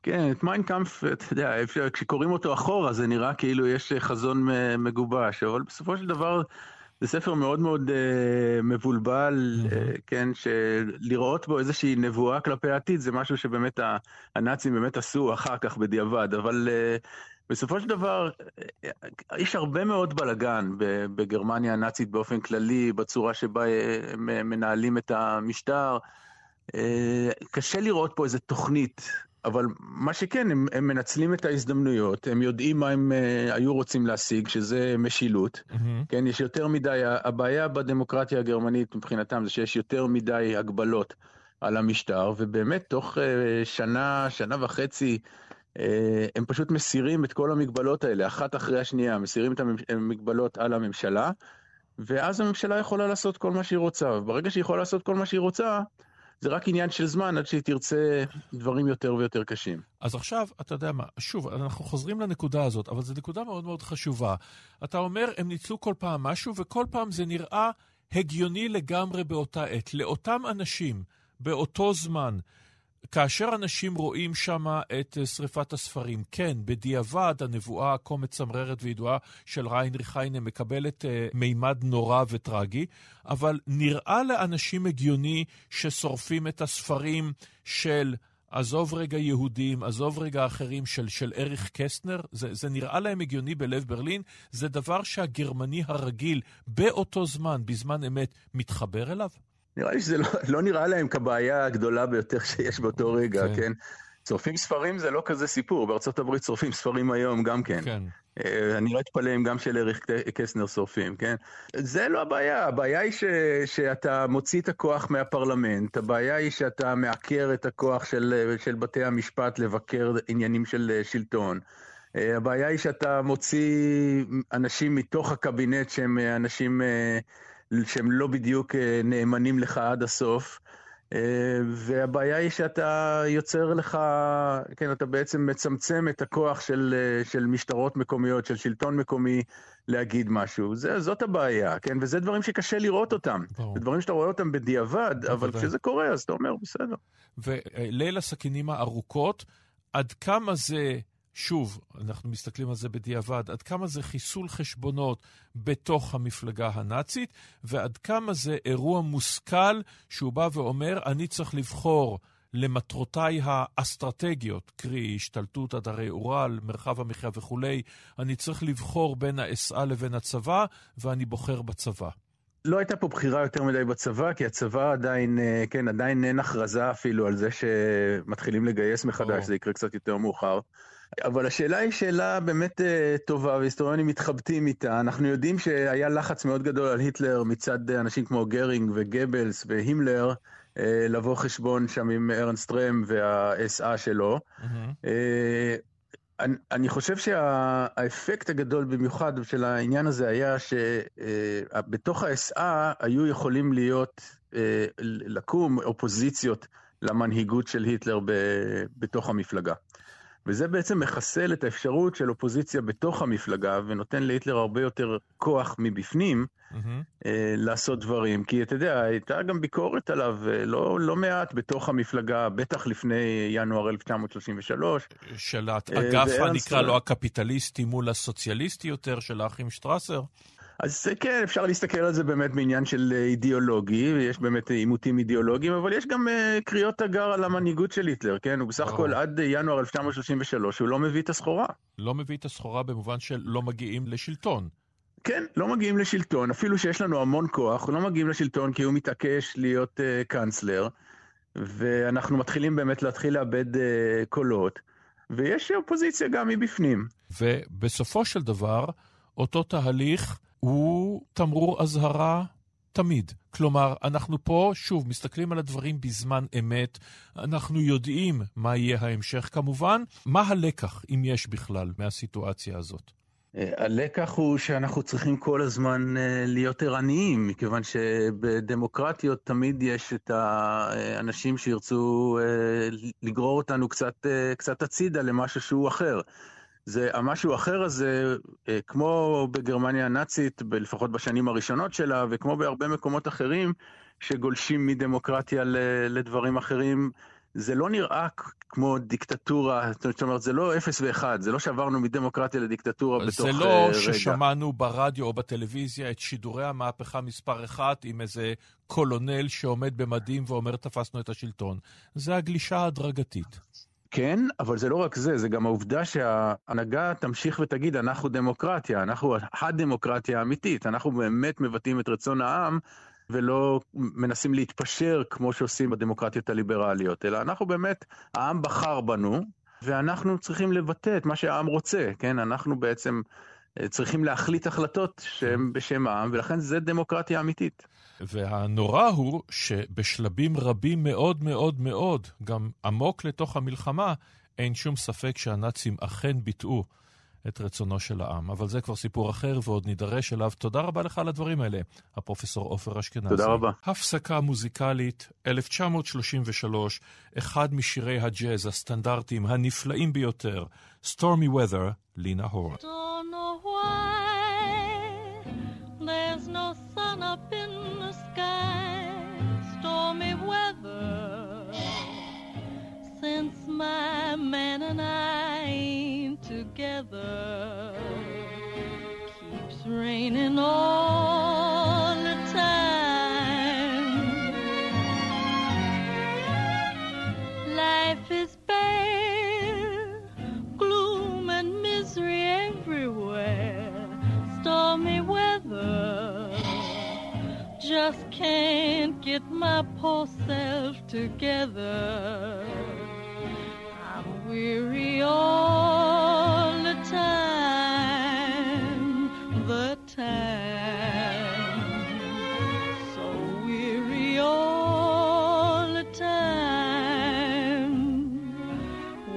כן, את מיין קאמפף, אתה יודע, אפשר, כשקוראים אותו אחורה זה נראה כאילו יש חזון מגובש, אבל בסופו של דבר זה ספר מאוד מאוד uh, מבולבל, mm-hmm. uh, כן, שלראות בו איזושהי נבואה כלפי העתיד זה משהו שבאמת הנאצים באמת עשו אחר כך בדיעבד, אבל... Uh, בסופו של דבר, יש הרבה מאוד בלאגן בגרמניה הנאצית באופן כללי, בצורה שבה הם מנהלים את המשטר. קשה לראות פה איזה תוכנית, אבל מה שכן, הם, הם מנצלים את ההזדמנויות, הם יודעים מה הם היו רוצים להשיג, שזה משילות. Mm-hmm. כן, יש יותר מדי, הבעיה בדמוקרטיה הגרמנית מבחינתם זה שיש יותר מדי הגבלות על המשטר, ובאמת תוך שנה, שנה וחצי, הם פשוט מסירים את כל המגבלות האלה, אחת אחרי השנייה, מסירים את המגבלות על הממשלה, ואז הממשלה יכולה לעשות כל מה שהיא רוצה. וברגע שהיא יכולה לעשות כל מה שהיא רוצה, זה רק עניין של זמן עד שהיא תרצה דברים יותר ויותר קשים. אז עכשיו, אתה יודע מה, שוב, אנחנו חוזרים לנקודה הזאת, אבל זו נקודה מאוד מאוד חשובה. אתה אומר, הם ניצלו כל פעם משהו, וכל פעם זה נראה הגיוני לגמרי באותה עת. לאותם אנשים, באותו זמן, כאשר אנשים רואים שם את אה, שריפת הספרים, כן, בדיעבד הנבואה הכה מצמררת וידועה של ריינריך היינה מקבלת uh, מימד נורא וטרגי, אבל נראה לאנשים הגיוני ששורפים את הספרים של... עזוב רגע יהודים, עזוב רגע אחרים של, של אריך קסטנר, זה, זה נראה להם הגיוני בלב ברלין, זה דבר שהגרמני הרגיל באותו זמן, בזמן אמת, מתחבר אליו? נראה לי שזה לא, לא נראה להם כבעיה הגדולה ביותר שיש באותו רגע, כן? כן? שורפים ספרים זה לא כזה סיפור, בארצות הברית שורפים ספרים היום גם כן. כן. אה, אני לא אתפלא אם גם של אריך קסנר שורפים, כן? זה לא הבעיה, הבעיה היא ש, שאתה מוציא את הכוח מהפרלמנט, הבעיה היא שאתה מעקר את הכוח של, של בתי המשפט לבקר עניינים של שלטון. אה, הבעיה היא שאתה מוציא אנשים מתוך הקבינט שהם אנשים אה, שהם לא בדיוק נאמנים לך עד הסוף. אה, והבעיה היא שאתה יוצר לך, כן, אתה בעצם מצמצם את הכוח של, אה, של משטרות מקומיות, של שלטון מקומי, להגיד משהו. זה, זאת הבעיה, כן? וזה דברים שקשה לראות אותם. ברור. זה דברים שאתה רואה אותם בדיעבד, אבל כשזה קורה, אז אתה אומר, בסדר. וליל הסכינים הארוכות, עד כמה זה... שוב, אנחנו מסתכלים על זה בדיעבד, עד כמה זה חיסול חשבונות בתוך המפלגה הנאצית, ועד כמה זה אירוע מושכל שהוא בא ואומר, אני צריך לבחור למטרותיי האסטרטגיות, קרי השתלטות עד הרי אורל, מרחב המחיה וכולי, אני צריך לבחור בין האסאה לבין הצבא, ואני בוחר בצבא. לא הייתה פה בחירה יותר מדי בצבא, כי הצבא עדיין, אה, כן, עדיין אין הכרזה אפילו על זה שמתחילים לגייס מחדש, זה יקרה קצת יותר מאוחר. אבל השאלה היא שאלה באמת uh, טובה, והיסטוריונים מתחבטים איתה. אנחנו יודעים שהיה לחץ מאוד גדול על היטלר מצד אנשים כמו גרינג וגבלס והימלר, uh, לבוא חשבון שם עם ארנסט רם וה-SA שלו. Mm-hmm. אני, אני חושב שהאפקט הגדול במיוחד של העניין הזה היה שבתוך ה-SA היו יכולים להיות, לקום אופוזיציות למנהיגות של היטלר בתוך המפלגה. וזה בעצם מחסל את האפשרות של אופוזיציה בתוך המפלגה, ונותן להיטלר הרבה יותר כוח מבפנים mm-hmm. אה, לעשות דברים. כי אתה יודע, הייתה גם ביקורת עליו אה, לא, לא מעט בתוך המפלגה, בטח לפני ינואר 1933. של האגף אה, הנקרא לו הקפיטליסטי מול הסוציאליסטי יותר, של האחים שטרסר. אז כן, אפשר להסתכל על זה באמת מעניין של אה, אידיאולוגי, ויש באמת עימותים אידיאולוגיים, אבל יש גם uh, קריאות תגר על המנהיגות של היטלר, כן? הוא בסך הכל עד ינואר 1933, הוא לא מביא את הסחורה. לא מביא את הסחורה במובן של לא מגיעים לשלטון. כן, לא מגיעים לשלטון, אפילו שיש לנו המון כוח, לא מגיעים לשלטון כי הוא מתעקש להיות uh, קאנצלר, ואנחנו מתחילים באמת להתחיל לאבד uh, קולות, ויש אופוזיציה גם מבפנים. ובסופו של דבר, אותו תהליך הוא תמרור אזהרה תמיד. כלומר, אנחנו פה, שוב, מסתכלים על הדברים בזמן אמת, אנחנו יודעים מה יהיה ההמשך כמובן. מה הלקח, אם יש בכלל, מהסיטואציה הזאת? אה, הלקח הוא שאנחנו צריכים כל הזמן אה, להיות ערניים, מכיוון שבדמוקרטיות תמיד יש את האנשים שירצו אה, לגרור אותנו קצת, קצת הצידה למשהו שהוא אחר. זה המשהו האחר הזה, אה, כמו בגרמניה הנאצית, לפחות בשנים הראשונות שלה, וכמו בהרבה מקומות אחרים שגולשים מדמוקרטיה לדברים אחרים, זה לא נראה כמו דיקטטורה, זאת אומרת, זה לא אפס ואחד, זה לא שעברנו מדמוקרטיה לדיקטטורה בתוך רגע. זה לא. ששמענו ברדיו או בטלוויזיה את שידורי המהפכה מספר אחת עם איזה קולונל שעומד במדים ואומר תפסנו את השלטון. זה הגלישה ההדרגתית. כן, אבל זה לא רק זה, זה גם העובדה שההנהגה תמשיך ותגיד, אנחנו דמוקרטיה, אנחנו הדמוקרטיה האמיתית, אנחנו באמת מבטאים את רצון העם, ולא מנסים להתפשר כמו שעושים בדמוקרטיות הליברליות, אלא אנחנו באמת, העם בחר בנו, ואנחנו צריכים לבטא את מה שהעם רוצה, כן? אנחנו בעצם אה, צריכים להחליט החלטות שהן בשם העם, ולכן זה דמוקרטיה אמיתית. והנורא הוא שבשלבים רבים מאוד מאוד מאוד, גם עמוק לתוך המלחמה, אין שום ספק שהנאצים אכן ביטאו את רצונו של העם. אבל זה כבר סיפור אחר ועוד נידרש אליו. תודה רבה לך על הדברים האלה, הפרופסור עופר אשכנזי. תודה רבה. הפסקה מוזיקלית, 1933, אחד משירי הג'אז הסטנדרטיים הנפלאים ביותר, Stormy Weather, לינה הורט. There's no sun up in sky, stormy weather. Since my man and I ain't together, keeps raining all Just can't get my poor self together. I'm weary all the time, the time. So weary all the time.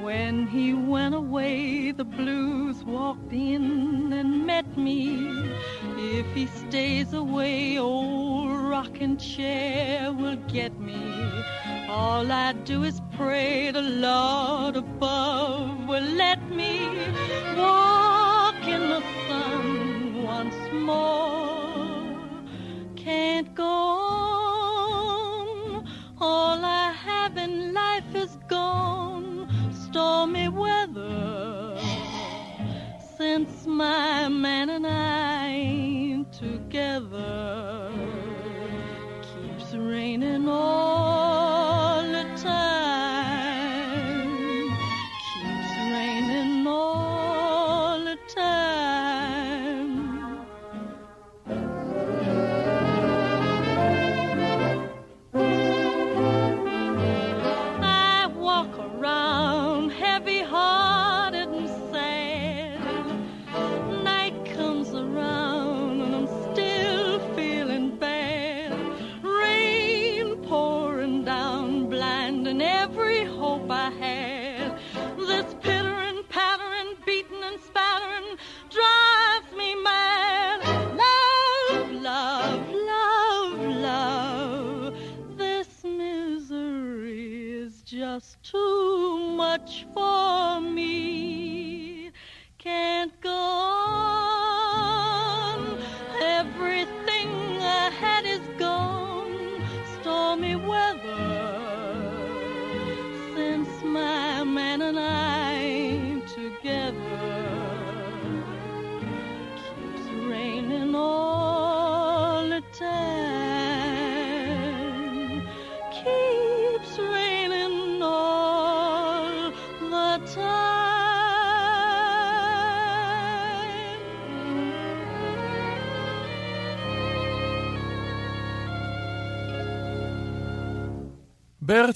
When he went away, the blues walked in and met me. If he stays away, old rocking chair will get me. All I do is pray the Lord above will let me walk in the sun once more. Can't go on. All I have in life is gone. Stormy weather. Since my man and I together, keeps raining all just too much for me.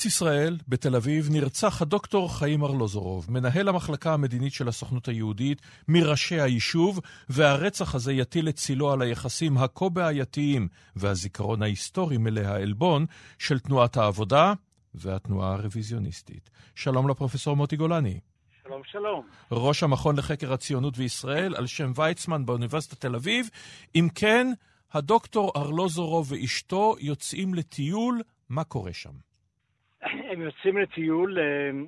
בארץ ישראל, בתל אביב, נרצח הדוקטור חיים ארלוזורוב, מנהל המחלקה המדינית של הסוכנות היהודית, מראשי היישוב, והרצח הזה יטיל את צילו על היחסים הכה בעייתיים והזיכרון ההיסטורי מלא העלבון של תנועת העבודה והתנועה הרוויזיוניסטית. שלום לפרופסור מוטי גולני. שלום, שלום. ראש המכון לחקר הציונות וישראל על שם ויצמן באוניברסיטת תל אביב. אם כן, הדוקטור ארלוזורוב ואשתו יוצאים לטיול, מה קורה שם? הם יוצאים לטיול אה,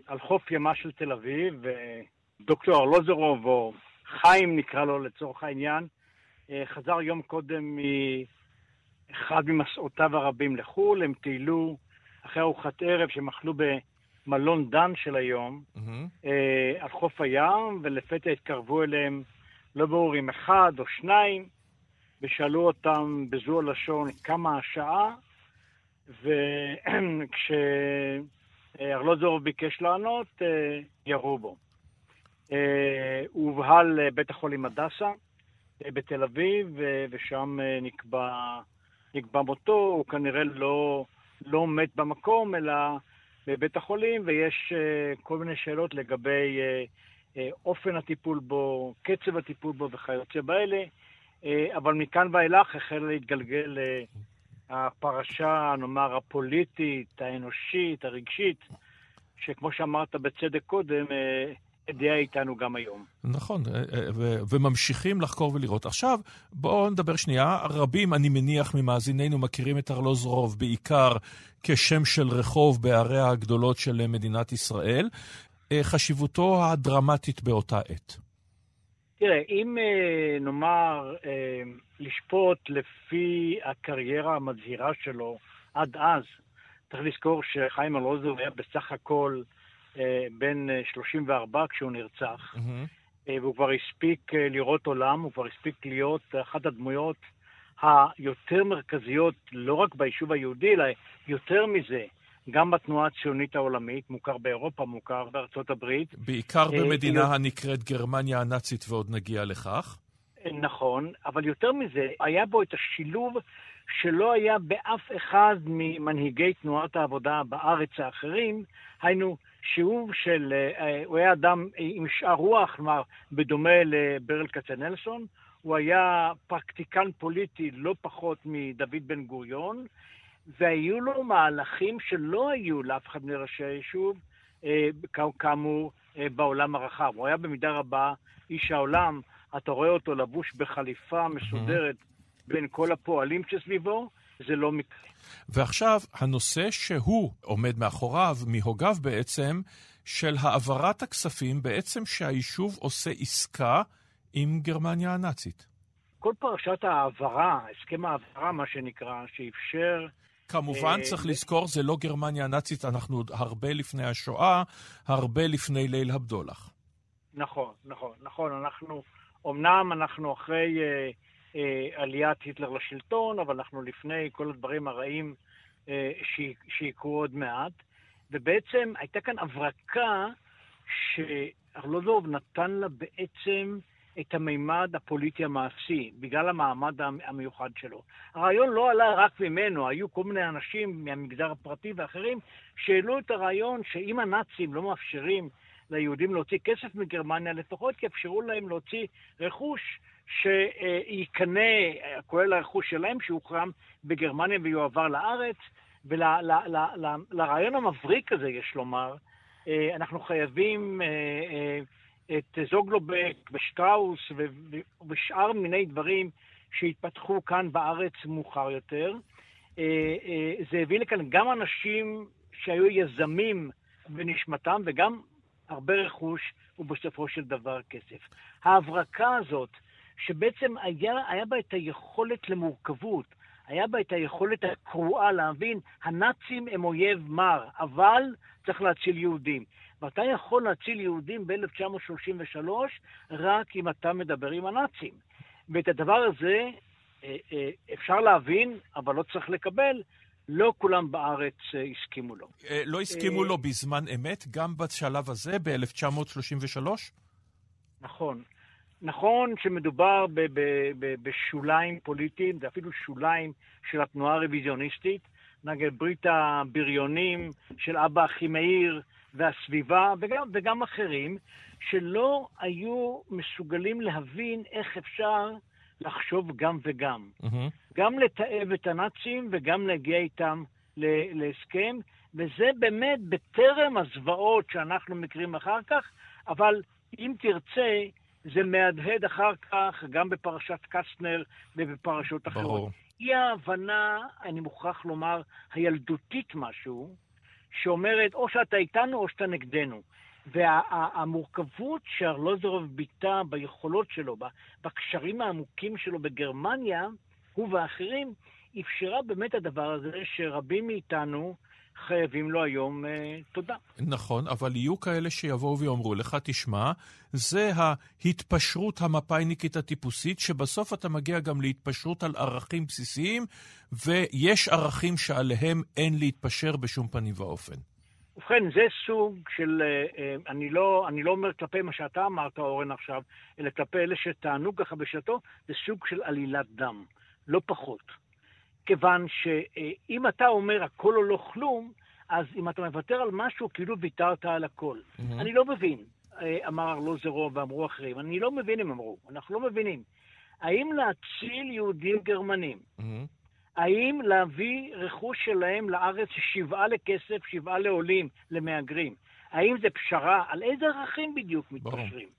על חוף ימה של תל אביב, ודוקטור ארלוזורוב, או חיים נקרא לו לצורך העניין, אה, חזר יום קודם מאחד ממסעותיו הרבים לחו"ל, הם טיילו אחרי ארוחת ערב שהם אכלו במלון דן של היום, אה, על חוף הים, ולפתע התקרבו אליהם, לא ברור אם אחד או שניים, ושאלו אותם בזו הלשון כמה השעה, וכשארלוזורוב ביקש לענות, אה, ירו בו. אה, הוא הובהל לבית החולים הדסה אה, בתל אביב, ושם אה, נקבע, נקבע מותו. הוא כנראה לא, לא מת במקום, אלא בבית החולים, ויש אה, כל מיני שאלות לגבי אה, אה, אופן הטיפול בו, קצב הטיפול בו וכיוצא באלה. אה, אבל מכאן ואילך החל להתגלגל אה, הפרשה, נאמר, הפוליטית, האנושית, הרגשית, שכמו שאמרת בצדק קודם, אה, הדיעה איתנו גם היום. נכון, אה, אה, ו- וממשיכים לחקור ולראות. עכשיו, בואו נדבר שנייה. רבים, אני מניח, ממאזיננו מכירים את ארלוזורוב בעיקר כשם של רחוב בעריה הגדולות של מדינת ישראל. חשיבותו הדרמטית באותה עת. תראה, אם אה, נאמר אה, לשפוט לפי הקריירה המזהירה שלו עד אז, צריך לזכור שחיים ארלוזורוב היה בסך הכל אה, בן אה, 34 כשהוא נרצח, אה, והוא כבר הספיק לראות עולם, הוא כבר הספיק להיות אחת הדמויות היותר מרכזיות, לא רק ביישוב היהודי, אלא יותר מזה, גם בתנועה הציונית העולמית, מוכר באירופה, מוכר בארצות הברית. בעיקר אה, במדינה אה, הנקראת גרמניה הנאצית, ועוד נגיע לכך. נכון, אבל יותר מזה, היה בו את השילוב שלא היה באף אחד ממנהיגי תנועת העבודה בארץ האחרים, היינו שיעור של, אה, הוא היה אדם עם שאר רוח, כלומר, בדומה לברל כצנלסון, הוא היה פרקטיקן פוליטי לא פחות מדוד בן גוריון, והיו לו מהלכים שלא היו לאף אחד מראשי היישוב, אה, כאמור, אה, בעולם הרחב. הוא היה במידה רבה איש העולם, אתה רואה אותו לבוש בחליפה מסודרת בין כל הפועלים שסביבו, זה לא מקרה. ועכשיו, הנושא שהוא עומד מאחוריו, מהוגיו בעצם, של העברת הכספים, בעצם שהיישוב עושה עסקה עם גרמניה הנאצית. כל פרשת ההעברה, הסכם ההעברה, מה שנקרא, שאפשר... כמובן, צריך לזכור, זה לא גרמניה הנאצית, אנחנו עוד הרבה לפני השואה, הרבה לפני ליל הבדולח. נכון, נכון, נכון. אנחנו, אמנם אנחנו אחרי אה, אה, עליית היטלר לשלטון, אבל אנחנו לפני כל הדברים הרעים אה, שיקרו עוד מעט. ובעצם הייתה כאן הברקה שארלוזוב נתן לה בעצם את המימד הפוליטי המעשי, בגלל המעמד המיוחד שלו. הרעיון לא עלה רק ממנו, היו כל מיני אנשים מהמגזר הפרטי ואחרים שהעלו את הרעיון שאם הנאצים לא מאפשרים ליהודים להוציא כסף מגרמניה, לפחות יאפשרו להם להוציא רכוש שיקנה, כולל הרכוש שלהם, שהוחרם בגרמניה ויועבר לארץ. ולרעיון המבריק הזה, יש לומר, אה, אנחנו חייבים אה, אה, את זוגלובק ושטראוס ושאר מיני דברים שהתפתחו כאן בארץ מאוחר יותר. זה הביא לכאן גם אנשים שהיו יזמים בנשמתם וגם הרבה רכוש ובסופו של דבר כסף. ההברקה הזאת, שבעצם היה, היה בה את היכולת למורכבות, היה בה את היכולת הקרואה להבין, הנאצים הם אויב מר, אבל צריך להציל יהודים. ואתה יכול להציל יהודים ב-1933 רק אם אתה מדבר עם הנאצים. ואת הדבר הזה אה, אה, אפשר להבין, אבל לא צריך לקבל. לא כולם בארץ אה, הסכימו לו. לא הסכימו לו בזמן אמת, גם בשלב הזה, ב-1933? נכון. נכון שמדובר ב- ב- ב- בשוליים פוליטיים, זה אפילו שוליים של התנועה הרוויזיוניסטית, נגד ברית הבריונים של אבא אחימאיר והסביבה, וגם, וגם אחרים, שלא היו מסוגלים להבין איך אפשר לחשוב גם וגם. Mm-hmm. גם לתעב את הנאצים וגם להגיע איתם להסכם, וזה באמת בטרם הזוועות שאנחנו מכירים אחר כך, אבל אם תרצה, זה מהדהד אחר כך גם בפרשת קסטנר ובפרשות אחרות. ברור. אי ההבנה, אני מוכרח לומר, הילדותית משהו, שאומרת או שאתה איתנו או שאתה נגדנו. והמורכבות וה, שארלוזורוב ביטא ביכולות שלו, בקשרים העמוקים שלו בגרמניה, הוא ואחרים, אפשרה באמת הדבר הזה שרבים מאיתנו חייבים לו היום אה, תודה. נכון, אבל יהיו כאלה שיבואו ויאמרו לך, תשמע, זה ההתפשרות המפא"יניקית הטיפוסית, שבסוף אתה מגיע גם להתפשרות על ערכים בסיסיים, ויש ערכים שעליהם אין להתפשר בשום פנים ואופן. ובכן, זה סוג של, אה, אה, אני לא, אני לא אומר כלפי מה שאתה אמרת, אורן, עכשיו, אלא כלפי אלה שטענו ככה בשעתו, זה סוג של עלילת דם, לא פחות. כיוון שאם אתה אומר הכל או לא כלום, אז אם אתה מוותר על משהו, כאילו ויתרת על הכל. Mm-hmm. אני לא מבין, אה, אמר ארלוזרוב ואמרו אחרים, אני לא מבין, הם אמרו, אנחנו לא מבינים. האם להציל יהודים גרמנים, mm-hmm. האם להביא רכוש שלהם לארץ שבעה לכסף, שבעה לעולים, למהגרים, האם זה פשרה? על איזה ערכים בדיוק מתפשרים?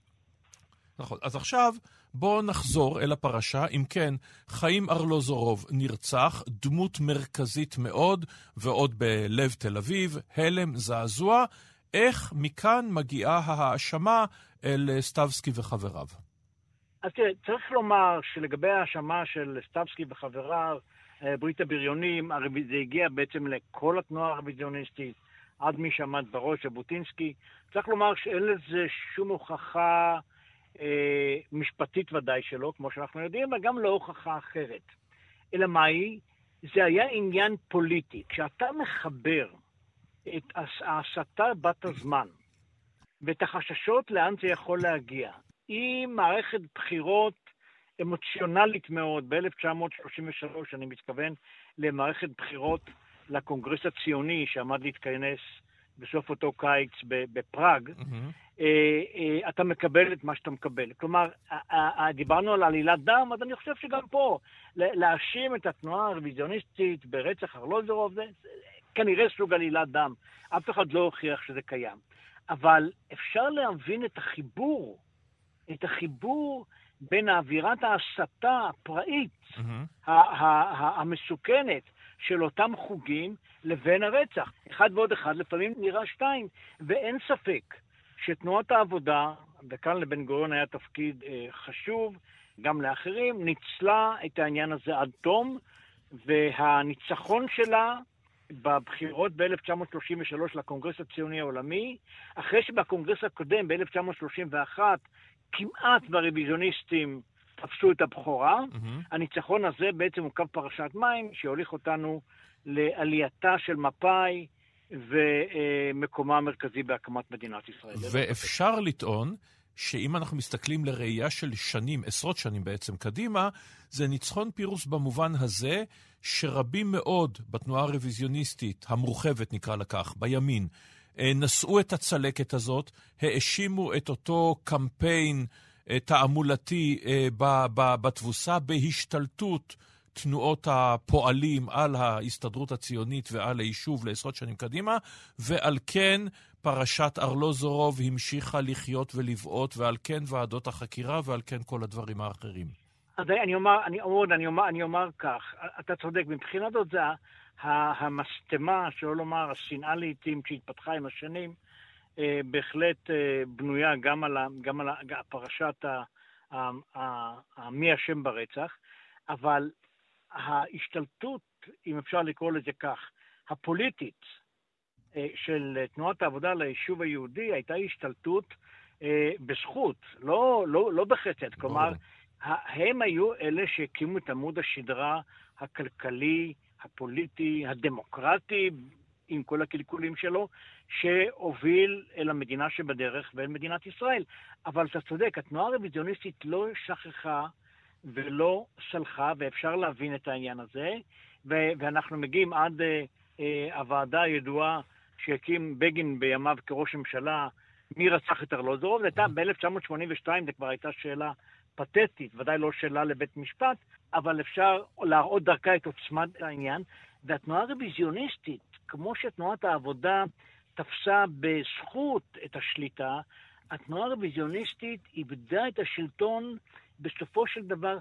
נכון. אז עכשיו בואו נחזור אל הפרשה. אם כן, חיים ארלוזורוב נרצח, דמות מרכזית מאוד, ועוד בלב תל אביב, הלם, זעזוע. איך מכאן מגיעה ההאשמה אל סטבסקי וחבריו? אז תראה, צריך לומר שלגבי ההאשמה של סטבסקי וחבריו, אה, ברית הבריונים, זה הגיע בעצם לכל התנועה הרוויזיוניסטית, עד מי שעמד בראש, ז'בוטינסקי. צריך לומר שאין לזה שום הוכחה אה, משפטית ודאי שלא, כמו שאנחנו יודעים, אבל גם לא הוכחה אחרת. אלא מהי? זה היה עניין פוליטי. כשאתה מחבר את ההסתה בת הזמן ואת החששות לאן זה יכול להגיע, עם מערכת בחירות אמוציונלית מאוד. ב-1933, אני מתכוון למערכת בחירות לקונגרס הציוני שעמד להתכנס בסוף אותו קיץ בפראג, mm-hmm. אתה מקבל את מה שאתה מקבל. כלומר, דיברנו על עלילת דם, אז אני חושב שגם פה, להאשים את התנועה הרוויזיוניסטית ברצח ארלוזורוב, זה כנראה סוג עלילת דם. אף אחד לא הוכיח שזה קיים. אבל אפשר להבין את החיבור, את החיבור בין אווירת ההסתה הפראית, mm-hmm. המסוכנת, של אותם חוגים לבין הרצח. אחד ועוד אחד לפעמים נראה שתיים, ואין ספק שתנועת העבודה, וכאן לבן גוריון היה תפקיד אה, חשוב, גם לאחרים, ניצלה את העניין הזה עד תום, והניצחון שלה בבחירות ב-1933 לקונגרס הציוני העולמי, אחרי שבקונגרס הקודם, ב-1931, כמעט והרוויזיוניסטים תפסו את הבכורה. Mm-hmm. הניצחון הזה בעצם הוא קו פרשת מים שהוליך אותנו לעלייתה של מפא"י ומקומה המרכזי בהקמת מדינת ישראל. ואפשר לטעון שאם אנחנו מסתכלים לראייה של שנים, עשרות שנים בעצם קדימה, זה ניצחון פירוס במובן הזה שרבים מאוד בתנועה הרוויזיוניסטית, המורחבת נקרא לה כך, בימין, אה, נשאו את הצלקת הזאת, האשימו את אותו קמפיין אה, תעמולתי אה, בתבוסה, בהשתלטות תנועות הפועלים על ההסתדרות הציונית ועל היישוב לעשרות שנים קדימה, ועל כן פרשת ארלוזורוב המשיכה לחיות ולבעוט, ועל כן ועדות החקירה, ועל כן כל הדברים האחרים. אז אני אומר, אני, אומר, אני, אומר, אני אומר כך, אתה צודק, מבחינת זאת זה המשטמה, שלא לומר השנאה לעיתים שהתפתחה עם השנים, אה, בהחלט אה, בנויה גם על, גם על פרשת מי אשם ברצח, אבל ההשתלטות, אם אפשר לקרוא לזה כך, הפוליטית אה, של תנועת העבודה ליישוב היהודי הייתה השתלטות בזכות, לא, לא, לא בחסד. כלומר, הם היו אלה שהקימו את עמוד השדרה הכלכלי, הפוליטי, הדמוקרטי, עם כל הקלקולים שלו, שהוביל אל המדינה שבדרך ואל מדינת ישראל. אבל אתה צודק, התנועה הרוויזיוניסטית לא שכחה ולא סלחה, ואפשר להבין את העניין הזה, ו- ואנחנו מגיעים עד uh, uh, הוועדה הידועה שהקים בגין בימיו כראש ממשלה, מי רצח את ארלוזורוב, זה הייתה ב-1982, זו כבר הייתה שאלה פתטית, ודאי לא שאלה לבית משפט, אבל אפשר להראות דרכה את עוצמת העניין. והתנועה הרוויזיוניסטית, כמו שתנועת העבודה תפסה בזכות את השליטה, התנועה הרוויזיוניסטית איבדה את השלטון בסופו של דבר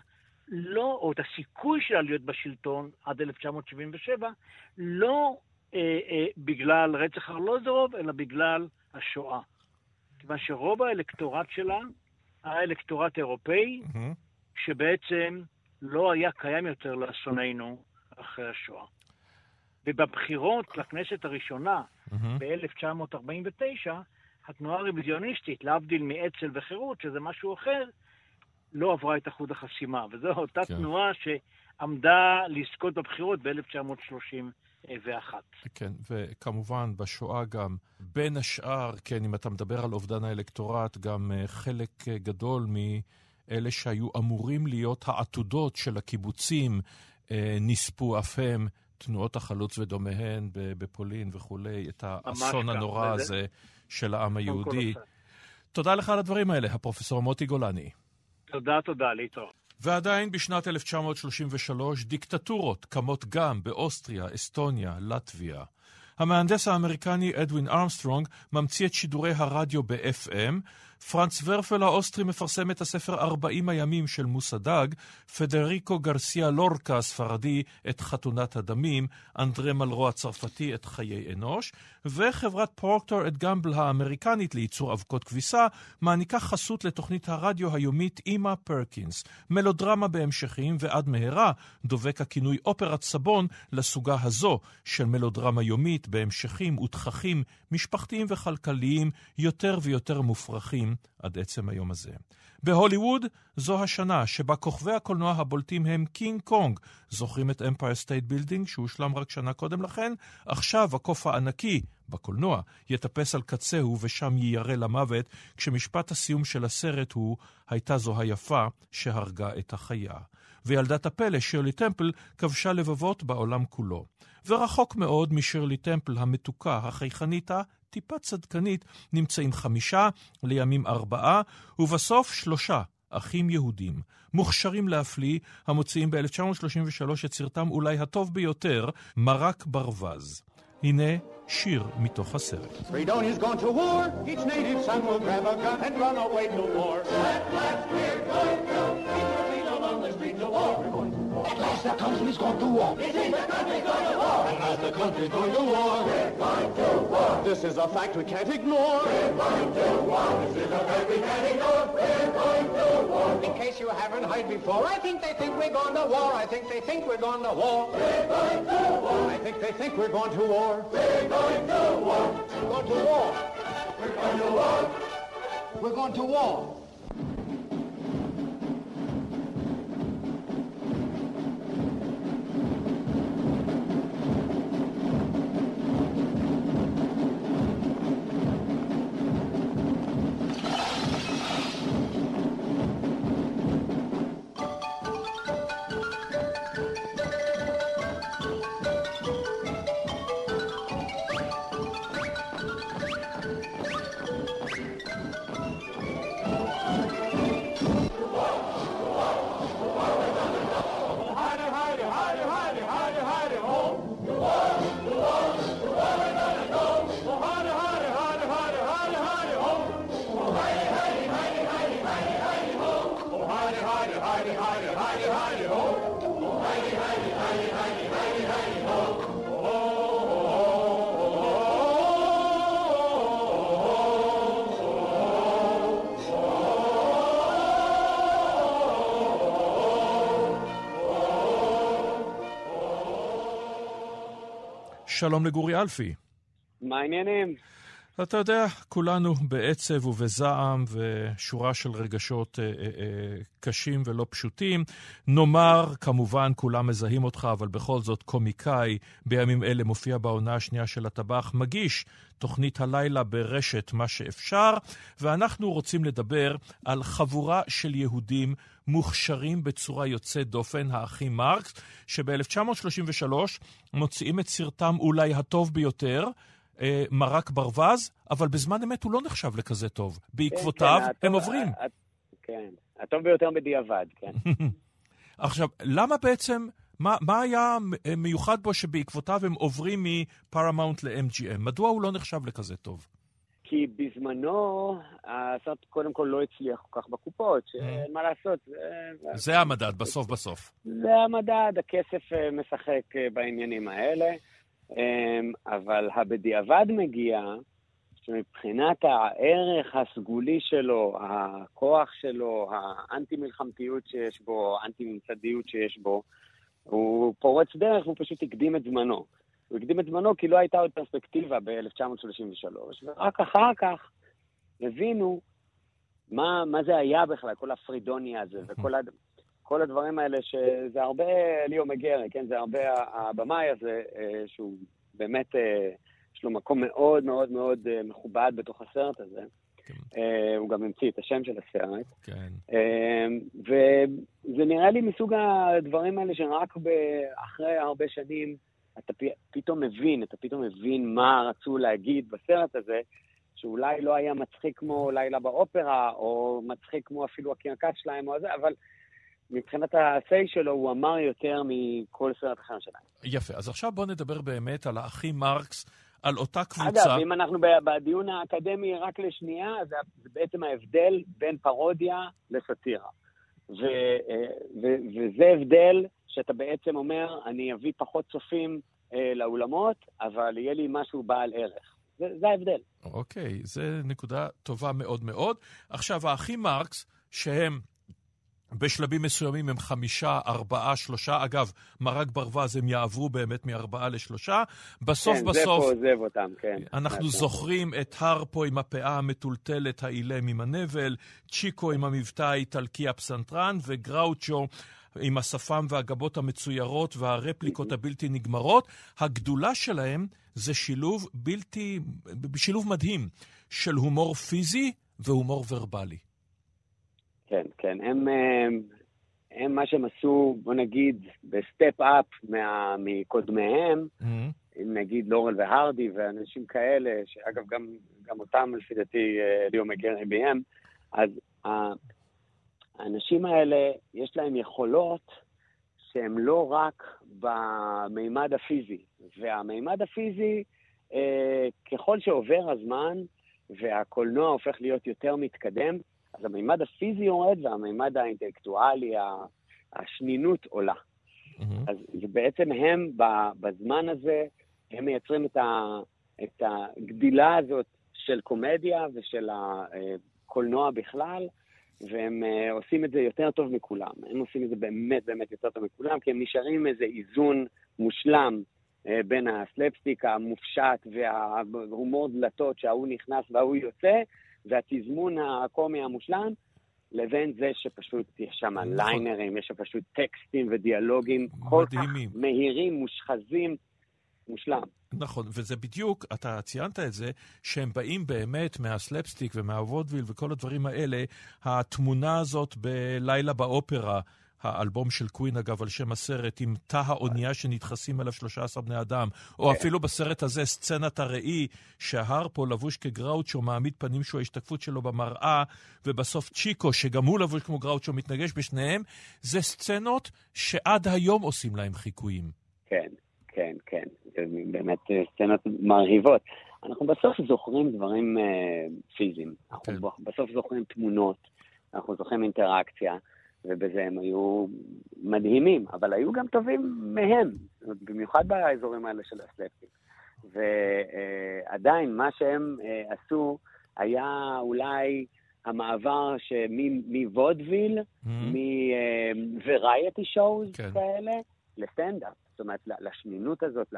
לא, או את הסיכוי שלה להיות בשלטון עד 1977, לא אה, אה, בגלל רצח ארלוזורוב, אלא בגלל השואה. כיוון שרוב האלקטורט שלה היה אלקטורט אירופאי, mm-hmm. שבעצם לא היה קיים יותר לאסוננו אחרי השואה. ובבחירות לכנסת הראשונה mm-hmm. ב-1949, התנועה הרוויזיוניסטית, להבדיל מאצ"ל וחירות, שזה משהו אחר, לא עברה את אחוז החסימה. וזו אותה כן. תנועה שעמדה לזכות בבחירות ב-1931. כן, וכמובן בשואה גם, בין השאר, כן, אם אתה מדבר על אובדן האלקטורט, גם אה, חלק אה, גדול מאלה שהיו אמורים להיות העתודות של הקיבוצים אה, נספו אף הם. תנועות החלוץ ודומיהן בפולין וכולי, את האסון הנורא הזה של העם היהודי. תודה לך על הדברים האלה, הפרופסור מוטי גולני. תודה, תודה, להתראות. ועדיין בשנת 1933 דיקטטורות קמות גם באוסטריה, אסטוניה, לטביה. המהנדס האמריקני אדווין ארמסטרונג ממציא את שידורי הרדיו ב-FM, פרנץ ורפל האוסטרי מפרסם את הספר 40 הימים של מוסא דאג, פדריקו גרסיה לורקה הספרדי את חתונת הדמים, אנדרה מלרו הצרפתי את חיי אנוש, וחברת פרוקטר אנד גמבל האמריקנית לייצור אבקות כביסה, מעניקה חסות לתוכנית הרדיו היומית אמא פרקינס, מלודרמה בהמשכים ועד מהרה דבק הכינוי אופרת סבון לסוגה הזו של מלודרמה יומית בהמשכים ותככים משפחתיים וכלכליים יותר ויותר מופרכים עד עצם היום הזה. בהוליווד זו השנה שבה כוכבי הקולנוע הבולטים הם קינג קונג. זוכרים את אמפייר סטייט בילדינג שהושלם רק שנה קודם לכן? עכשיו הקוף הענקי בקולנוע יטפס על קצהו ושם יירה למוות, כשמשפט הסיום של הסרט הוא הייתה זו היפה שהרגה את החיה. וילדת הפלא, שירלי טמפל, כבשה לבבות בעולם כולו. ורחוק מאוד משירלי טמפל המתוקה, החייכנית, הטיפה צדקנית, נמצאים חמישה, לימים ארבעה, ובסוף שלושה. אחים יהודים, מוכשרים להפליא, המוציאים ב-1933 את סרטם אולי הטוב ביותר, מרק ברווז. הנה שיר מתוך הסרט. We're going to At last the country's gone to war. Is the country's going to war. Last the country's going to war. We're going to war. This is a fact we can't ignore. We're going to war. This is a fact we can't ignore. We're going to war. In case you haven't heard before, I think they think we're going to war. I think they think we're going to war. We're going to war. I think they think we're going to war. We're going to war. We're going to war. We're going to war. We're going to war. שלום לגורי אלפי. מה העניינים? אתה יודע, כולנו בעצב ובזעם ושורה של רגשות אה, אה, אה, קשים ולא פשוטים. נאמר, כמובן, כולם מזהים אותך, אבל בכל זאת קומיקאי בימים אלה מופיע בעונה השנייה של הטבח, מגיש תוכנית הלילה ברשת מה שאפשר, ואנחנו רוצים לדבר על חבורה של יהודים מוכשרים בצורה יוצאת דופן, האחים מרקס, שב-1933 מוציאים את סרטם אולי הטוב ביותר, אה, מרק ברווז, אבל בזמן אמת הוא לא נחשב לכזה טוב. בעקבותיו כן, הם הטוב- עוברים. ה- כן, הטוב ביותר בדיעבד, כן. עכשיו, למה בעצם, מה, מה היה מיוחד בו שבעקבותיו הם עוברים מפרמאונט ל-MGM? מדוע הוא לא נחשב לכזה טוב? כי בזמנו הסרט קודם כל לא הצליח כל כך בקופות, שאין מה לעשות. זה- זה המדד, בסוף בסוף. זה המדד, הכסף אה, משחק אה, בעניינים האלה, אמ, אבל הבדיעבד מגיע, שמבחינת הערך הסגולי שלו, הכוח שלו, האנטי-מלחמתיות שיש בו, האנטי-ממסדיות שיש בו, הוא פורץ דרך, הוא פשוט הקדים את זמנו. הוא הקדים את זמנו כי לא הייתה עוד פרספקטיבה ב-1933, ורק אחר כך הבינו מה, מה זה היה בכלל, כל הפרידוניה הזה, וכל הד... כל הדברים האלה, שזה הרבה ליאו מגרי, כן? זה הרבה הבמאי הזה, אה, שהוא באמת, אה, יש לו מקום מאוד מאוד מאוד אה, מכובד בתוך הסרט הזה. אה, הוא גם המציא את השם של הסרט. כן. וזה נראה לי מסוג הדברים האלה שרק אחרי הרבה שנים אתה פתאום מבין, אתה פתאום מבין מה רצו להגיד בסרט הזה, שאולי לא היה מצחיק כמו לילה באופרה, או מצחיק כמו אפילו הקרקס שלהם או זה, אבל מבחינת ה-say שלו הוא אמר יותר מכל סרט אחר שלהם. יפה, אז עכשיו בוא נדבר באמת על האחים מרקס, על אותה קבוצה. אגב, אם אנחנו בדיון האקדמי רק לשנייה, זה, זה בעצם ההבדל בין פרודיה לסאטירה. ו, אה, ו, וזה הבדל שאתה בעצם אומר, אני אביא פחות צופים אה, לאולמות, אבל יהיה לי משהו בעל ערך. זה, זה ההבדל. אוקיי, זו נקודה טובה מאוד מאוד. עכשיו, האחים מרקס, שהם בשלבים מסוימים הם חמישה, ארבעה, שלושה. אגב, מרק ברווז הם יעברו באמת מארבעה לשלושה. בסוף כן, בסוף... זה פה עוזב אותם, כן. אנחנו כן. זוכרים את הרפו עם הפאה המטולטלת, האילם עם הנבל, צ'יקו עם המבטא האיטלקי הפסנתרן, וגראוצ'ו עם השפם והגבות המצוירות והרפליקות הבלתי נגמרות. הגדולה שלהם זה שילוב בלתי, שילוב מדהים של הומור פיזי והומור ורבלי. כן, כן. הם, הם, הם מה שהם עשו, בוא נגיד, ב step up מה, מקודמיהם, Mm-hmm. אם נגיד לורל והרדי ואנשים כאלה, שאגב, גם, גם אותם לפי דעתי אה, ליאו מקארי ביים, אז האנשים האלה, יש להם יכולות שהן לא רק במימד הפיזי. והמימד הפיזי, אה, ככל שעובר הזמן והקולנוע הופך להיות יותר מתקדם, אז המימד הפיזי יורד והמימד האינטלקטואלי, השנינות עולה. אז זה בעצם הם, בזמן הזה, הם מייצרים את, ה, את הגדילה הזאת של קומדיה ושל הקולנוע בכלל, והם אה, עושים את זה יותר טוב מכולם. הם עושים את זה באמת באמת יותר טוב מכולם, כי הם נשארים עם איזה איזון מושלם אה, בין הסלפסטיק המופשט וההומור דלתות שההוא נכנס וההוא יוצא, והתזמון הקומי המושלם, לבין זה שפשוט יש שם ליינרים, יש שם פשוט טקסטים ודיאלוגים כל כך מהירים, מושחזים, מושלם. נכון, וזה בדיוק, אתה ציינת את זה, שהם באים באמת מהסלפסטיק ומהוודוויל וכל הדברים האלה, התמונה הזאת בלילה באופרה, האלבום של קווין, אגב, על שם הסרט, עם תא האונייה שנדחסים עליו 13 בני אדם, או אפילו בסרט הזה, סצנת הראי, שהרפו לבוש כגראוצ'ו, מעמיד פנים שהוא ההשתקפות שלו במראה, ובסוף צ'יקו, שגם הוא לבוש כמו גראוצ'ו, מתנגש בשניהם, זה סצנות שעד היום עושים להם חיקויים. כן, כן, כן. זה באמת אה, סצנות מרהיבות. אנחנו בסוף זוכרים דברים אה, פיזיים. אנחנו בסוף זוכרים תמונות, אנחנו זוכרים אינטראקציה, ובזה הם היו מדהימים, אבל היו גם טובים מהם, במיוחד באזורים האלה של הסלפטים. ועדיין, מה שהם אה, עשו היה אולי המעבר מוודוויל, מ variety shows כאלה, לסטנדאפ. זאת אומרת, לשנינות הזאת,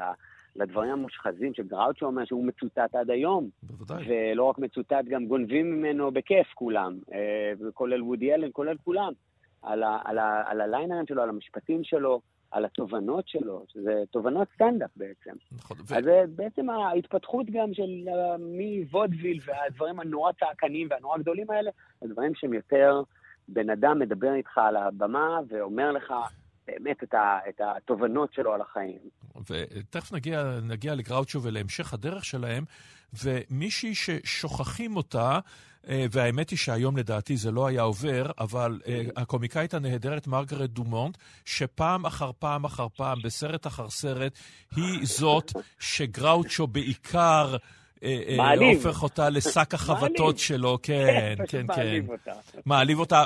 לדברים המושחזים שגראוצ'ו אומר שהוא מצוטט עד היום. בוודאי. ולא רק מצוטט, גם גונבים ממנו בכיף כולם, אה, כולל וודי אלן, כולל כולם. על, ה, על, ה, על ה liner ים שלו, על המשפטים שלו, על התובנות שלו, שזה תובנות סטנדאפ בעצם. נכון. אז זה בעצם ההתפתחות גם של uh, מוודוויל והדברים הנורא צעקניים והנורא גדולים האלה, הדברים שהם יותר, בן אדם מדבר איתך על הבמה ואומר לך באמת את, ה, את התובנות שלו על החיים. ותכף נגיע, נגיע לגראוצ'ו ולהמשך הדרך שלהם, ומישהי ששוכחים אותה, והאמת היא שהיום לדעתי זה לא היה עובר, אבל הקומיקאית הנהדרת מרגרט דומונט, שפעם אחר פעם אחר פעם, בסרט אחר סרט, היא זאת שגראוצ'ו בעיקר... הופך אותה לשק החבטות שלו, כן, כן, כן. מעליב אותה. מעליב אותה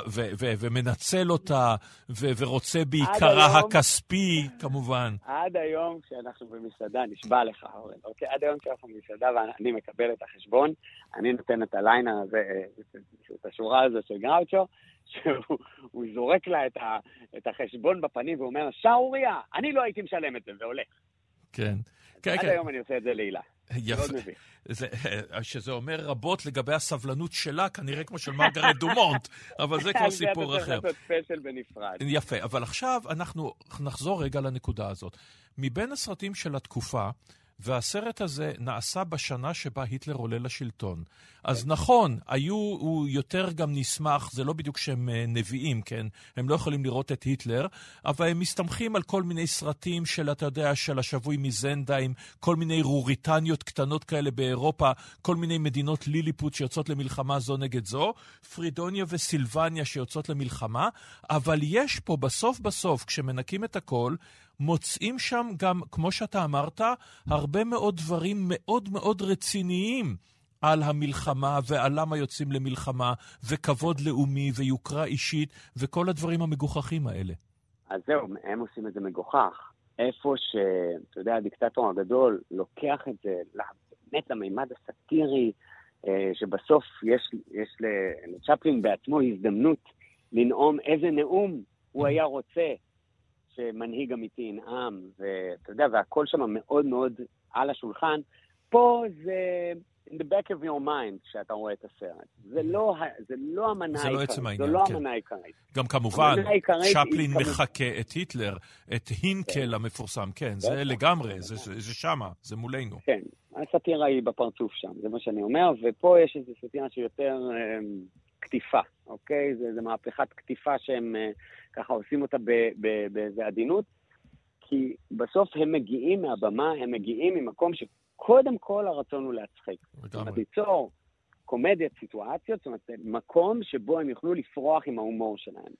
ומנצל אותה, ורוצה בעיקרה הכספי, כמובן. עד היום כשאנחנו במסעדה, נשבע לך, אורן, אוקיי? עד היום כשאנחנו במסעדה ואני מקבל את החשבון, אני נותן את הליינר הזה, את השורה הזו של גראוצ'ו, שהוא הוא זורק לה את, ה, את החשבון בפנים ואומר, שערוריה, אני לא הייתי משלם את זה, והולך. כן. כן, עד כן. היום אני עושה את זה להילה. יפה. מאוד. זה, שזה אומר רבות לגבי הסבלנות שלה, כנראה כמו של מרגרט דומונט, אבל זה כבר סיפור אחר. לעשות ספיישל בנפרד. יפה, אבל עכשיו אנחנו נחזור רגע לנקודה הזאת. מבין הסרטים של התקופה, והסרט הזה נעשה בשנה שבה היטלר עולה לשלטון. אז נכון, היו, הוא יותר גם נסמך, זה לא בדיוק שהם אה, נביאים, כן? הם לא יכולים לראות את היטלר, אבל הם מסתמכים על כל מיני סרטים של, אתה יודע, של השבוי מזנדהיים, כל מיני רוריטניות קטנות כאלה באירופה, כל מיני מדינות ליליפוט שיוצאות למלחמה זו נגד זו, פרידוניה וסילבניה שיוצאות למלחמה, אבל יש פה בסוף בסוף, כשמנקים את הכל, מוצאים שם גם, כמו שאתה אמרת, הרבה מאוד דברים מאוד מאוד רציניים על המלחמה ועל למה יוצאים למלחמה, וכבוד לאומי ויוקרה אישית, וכל הדברים המגוחכים האלה. אז זהו, הם עושים את זה מגוחך. איפה ש... אתה יודע, הדיקטטור הגדול לוקח את זה באמת למימד הסאטירי, אה, שבסוף יש, יש לצ'פלין בעצמו הזדמנות לנאום איזה נאום הוא היה רוצה שמנהיג אמיתי ינאם, ואתה יודע, והכל שם מאוד מאוד על השולחן. פה זה in the back of your mind כשאתה רואה את הסרט. זה לא, זה לא המנה זה לא העיקרית. עצם העניין, לא כן. המנה העיקרית. גם כמובן, העיקרית צ'פלין מחקה את היטלר, את הינקל המפורסם, כן, זה. לגמרי, זה- זה זה שמה, זה מולנו. כן, הסאטירה היא בפרצוף שם, זה מה שאני אומר, ופה יש איזו סאטירה שיותר קטיפה, אוקיי? זה, זה מהפכת קטיפה שהם אה, ככה עושים אותה באיזה עדינות, כי בסוף הם מגיעים מהבמה, הם מגיעים ממקום שקודם כל הרצון הוא להצחיק. זאת אומרת, ליצור קומדיית סיטואציות, זאת אומרת, מקום שבו הם יוכלו לפרוח עם ההומור שלהם.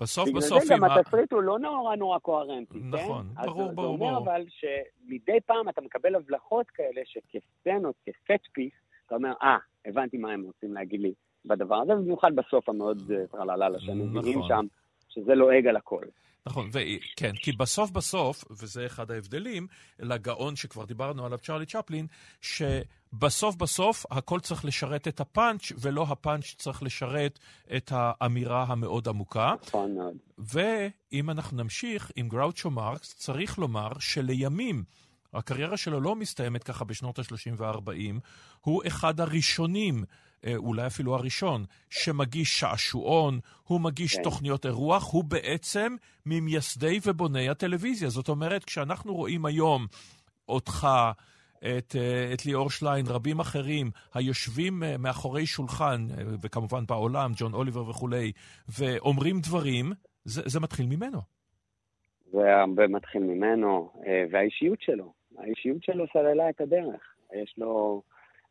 בסוף בגלל בסוף, זה גם ה- התסריט הוא לא נורא נורא קוהרנטי, כן? נכון, אז ברור, זה ברור, אומר ברור. אבל שמדי פעם אתה מקבל הבלחות כאלה שכסצנות, כסט פיס, אתה אומר, אה, הבנתי מה הם רוצים להגיד לי בדבר הזה, ובמיוחד בסוף המאוד אה, טרללה שהם מבינים נכון. שם, שזה לועג על הכל. נכון, ו- כן, כי בסוף בסוף, וזה אחד ההבדלים, לגאון שכבר דיברנו עליו, צ'רלי צ'פלין, שבסוף בסוף הכל צריך לשרת את הפאנץ', ולא הפאנץ' צריך לשרת את האמירה המאוד עמוקה. נכון מאוד. ואם אנחנו נמשיך עם גראוצ'ו מרקס, צריך לומר שלימים, הקריירה שלו לא מסתיימת ככה בשנות ה-30 וה-40, הוא אחד הראשונים, אה, אולי אפילו הראשון, שמגיש שעשועון, הוא מגיש כן. תוכניות אירוח, הוא בעצם ממייסדי ובוני הטלוויזיה. זאת אומרת, כשאנחנו רואים היום אותך, את, אה, את ליאור שליין, רבים אחרים, היושבים אה, מאחורי שולחן, אה, וכמובן בעולם, ג'ון אוליבר וכולי, ואומרים דברים, זה, זה מתחיל ממנו. זה הרבה מתחיל ממנו, אה, והאישיות שלו. האישיות שלו סללה את הדרך. יש לו...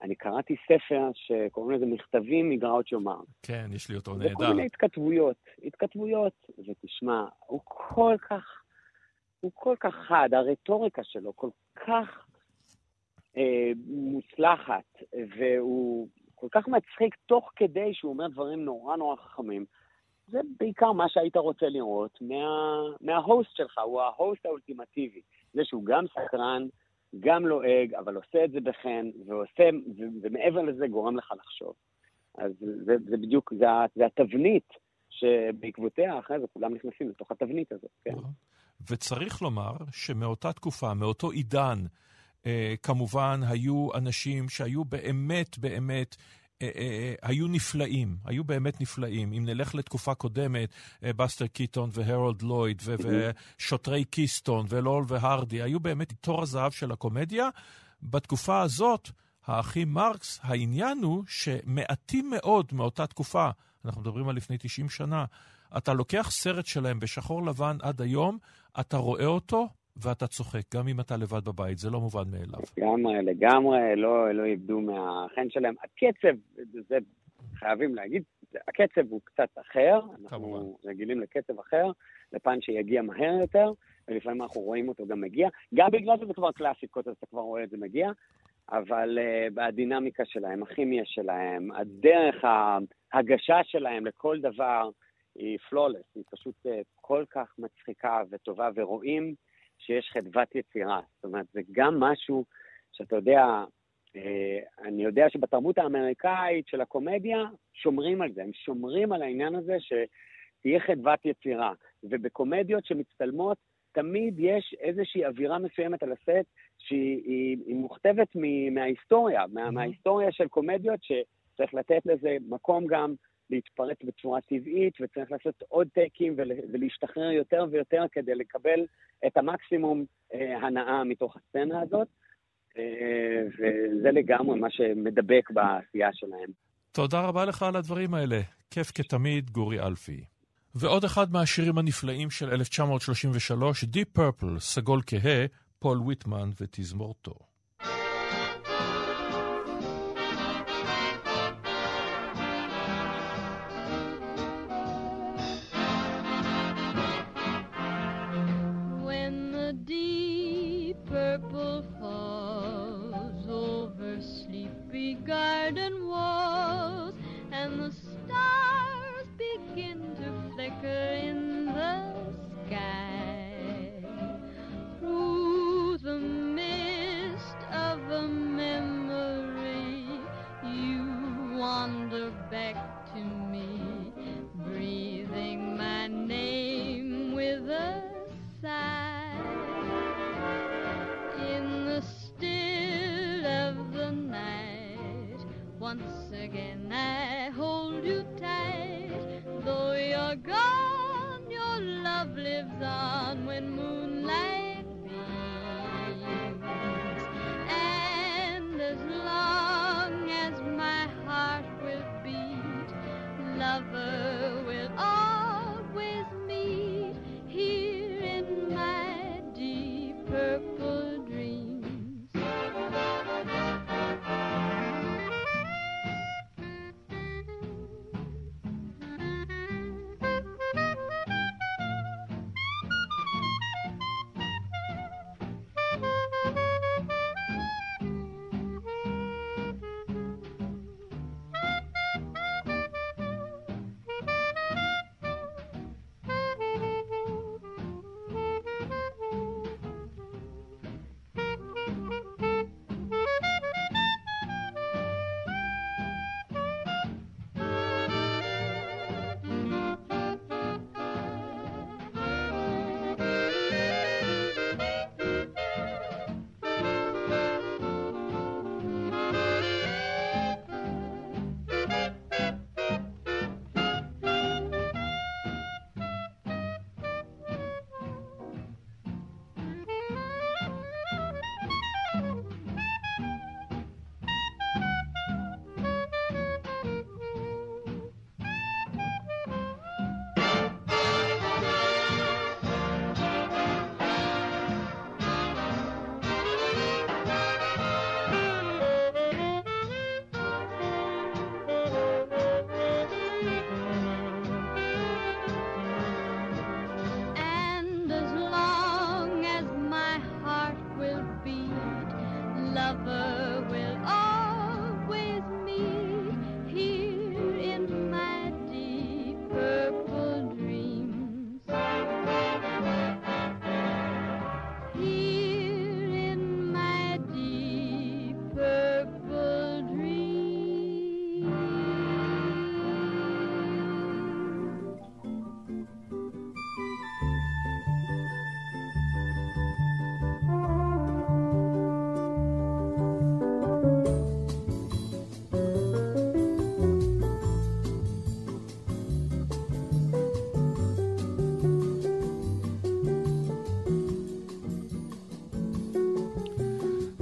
אני קראתי ספר שקוראים לזה מכתבים מגראוצ'ו מרקס. כן, יש לי אותו וכל נהדר. מיני התכתבויות, התכתבויות, ותשמע, הוא כל כך, הוא כל כך חד, הרטוריקה שלו כל כך אה, מוצלחת, והוא כל כך מצחיק תוך כדי שהוא אומר דברים נורא נורא חכמים. זה בעיקר מה שהיית רוצה לראות מה, מההוסט שלך, הוא ההוסט האולטימטיבי. זה שהוא גם סקרן, גם לועג, אבל עושה את זה בחן, ועושה, ומעבר לזה גורם לך לחשוב. אז זה, זה בדיוק, זה, זה התבנית שבעקבותיה אחרי זה כולם נכנסים לתוך התבנית הזאת, כן. וצריך לומר שמאותה תקופה, מאותו עידן, אה, כמובן היו אנשים שהיו באמת באמת... אה, אה, היו נפלאים, היו באמת נפלאים. אם נלך לתקופה קודמת, אה, בסטר קיטון והרולד לויד ו- ושוטרי קיסטון ולורל והרדי, היו באמת תור הזהב של הקומדיה. בתקופה הזאת, האחים מרקס, העניין הוא שמעטים מאוד מאותה תקופה, אנחנו מדברים על לפני 90 שנה, אתה לוקח סרט שלהם בשחור לבן עד היום, אתה רואה אותו ואתה צוחק, גם אם אתה לבד בבית, זה לא מובן מאליו. לגמרי, לגמרי, לא, לא איבדו מהחן שלהם. הקצב, זה חייבים להגיד, הקצב הוא קצת אחר, אנחנו רגילים לקצב אחר, לפן שיגיע מהר יותר, ולפעמים אנחנו רואים אותו גם מגיע, גם בגלל שזה כבר קלאסיקות, אז אתה כבר רואה את זה מגיע, אבל uh, בדינמיקה שלהם, הכימיה שלהם, הדרך ההגשה שלהם לכל דבר היא פלולס, היא פשוט uh, כל כך מצחיקה וטובה, ורואים שיש חדוות יצירה. זאת אומרת, זה גם משהו שאתה יודע, אה, אני יודע שבתרבות האמריקאית של הקומדיה שומרים על זה, הם שומרים על העניין הזה שתהיה חדוות יצירה. ובקומדיות שמצטלמות, תמיד יש איזושהי אווירה מסוימת על הסט שהיא היא, היא מוכתבת מההיסטוריה, מה, מההיסטוריה של קומדיות, שצריך לתת לזה מקום גם להתפרץ בצורה טבעית, וצריך לעשות עוד טייקים ול, ולהשתחרר יותר ויותר כדי לקבל את המקסימום אה, הנאה מתוך הסצנה הזאת. אה, וזה לגמרי מה שמדבק בעשייה שלהם. תודה רבה לך על הדברים האלה. כיף כתמיד, גורי אלפי. ועוד אחד מהשירים הנפלאים של 1933, Deep Purple, סגול כהה, פול ויטמן ותזמורתו.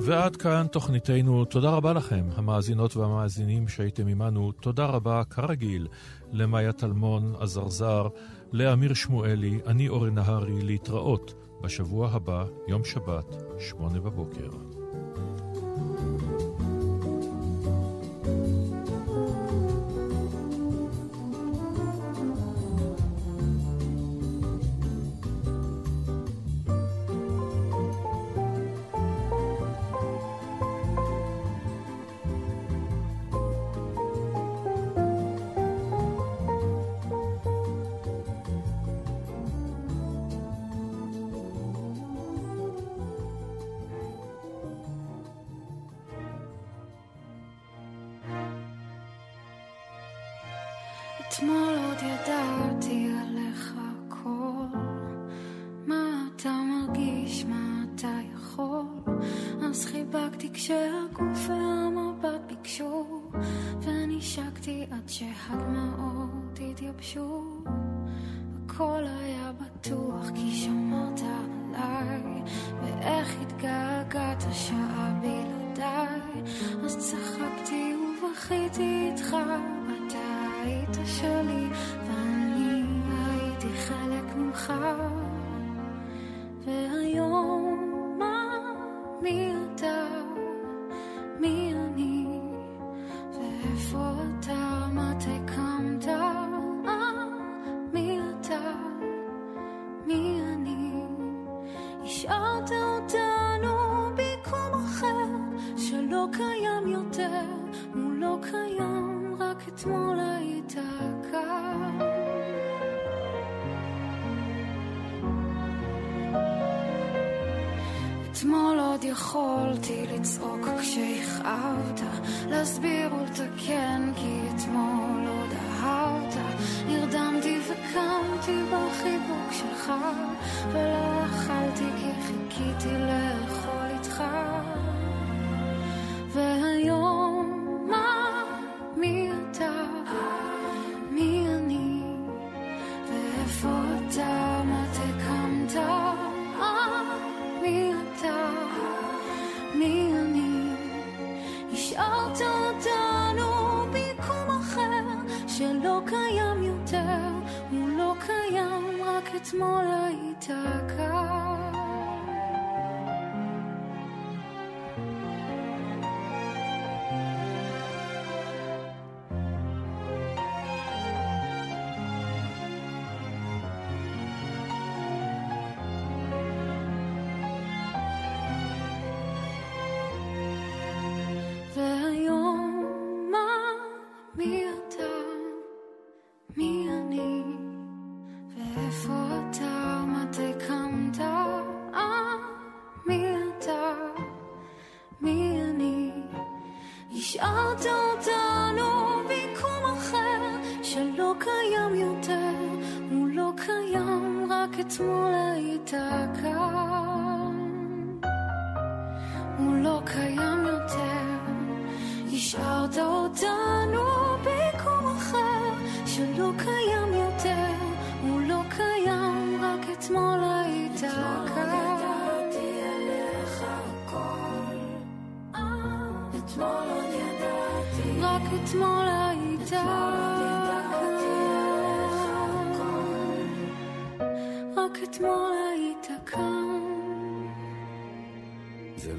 ועד כאן תוכניתנו. תודה רבה לכם, המאזינות והמאזינים שהייתם עמנו. תודה רבה, כרגיל, למאיה טלמון, עזרזר, לאמיר שמואלי, אני אורן נהרי, להתראות בשבוע הבא, יום שבת, שמונה בבוקר. רק אתמול היית כאן. הוא לא קיים יותר, השארת אותנו ביקום אחר, שלא קיים יותר, הוא לא קיים, רק אתמול היית כאן. אתמול עוד ידעתי, רק אתמול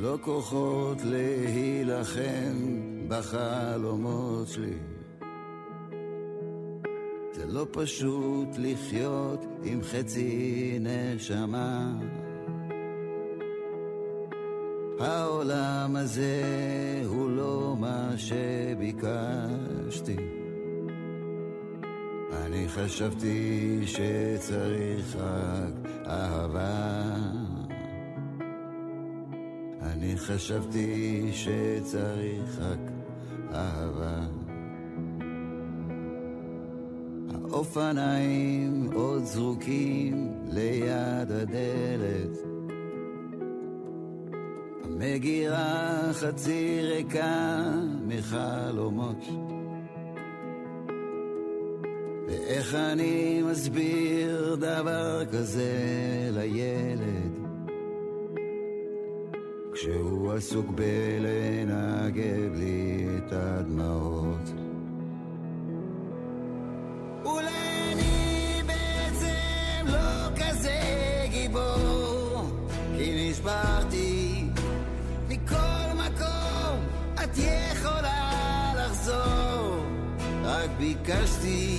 לא כוחות להילחם בחלומות שלי. זה לא פשוט לחיות עם חצי נשמה. העולם הזה הוא לא מה שביקשתי. אני חשבתי שצריך רק אהבה. אני חשבתי שצריך רק אהבה. האופניים עוד זרוקים ליד הדלת. המגירה חצי ריקה מחלומות. ואיך אני מסביר דבר כזה לילד? כשהוא עסוק בלנגב לי את הדמעות. אולי אני בעצם לא כזה גיבור, כי נשברתי מכל מקום, את יכולה לחזור, רק ביקשתי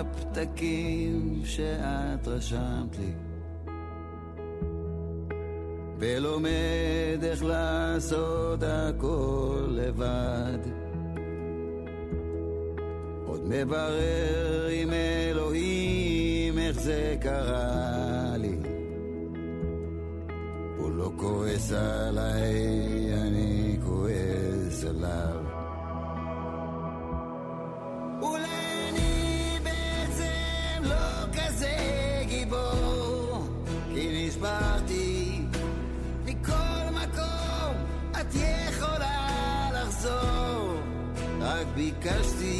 הפתקים שאת רשמת לי. ולומד איך לעשות הכל לבד. עוד מברר עם אלוהים איך זה קרה לי. הוא לא כועס עליי, אני כועס עליו לא כזה גיבור, כי נשברתי מכל מקום, את יכולה לחזור, רק ביקשתי.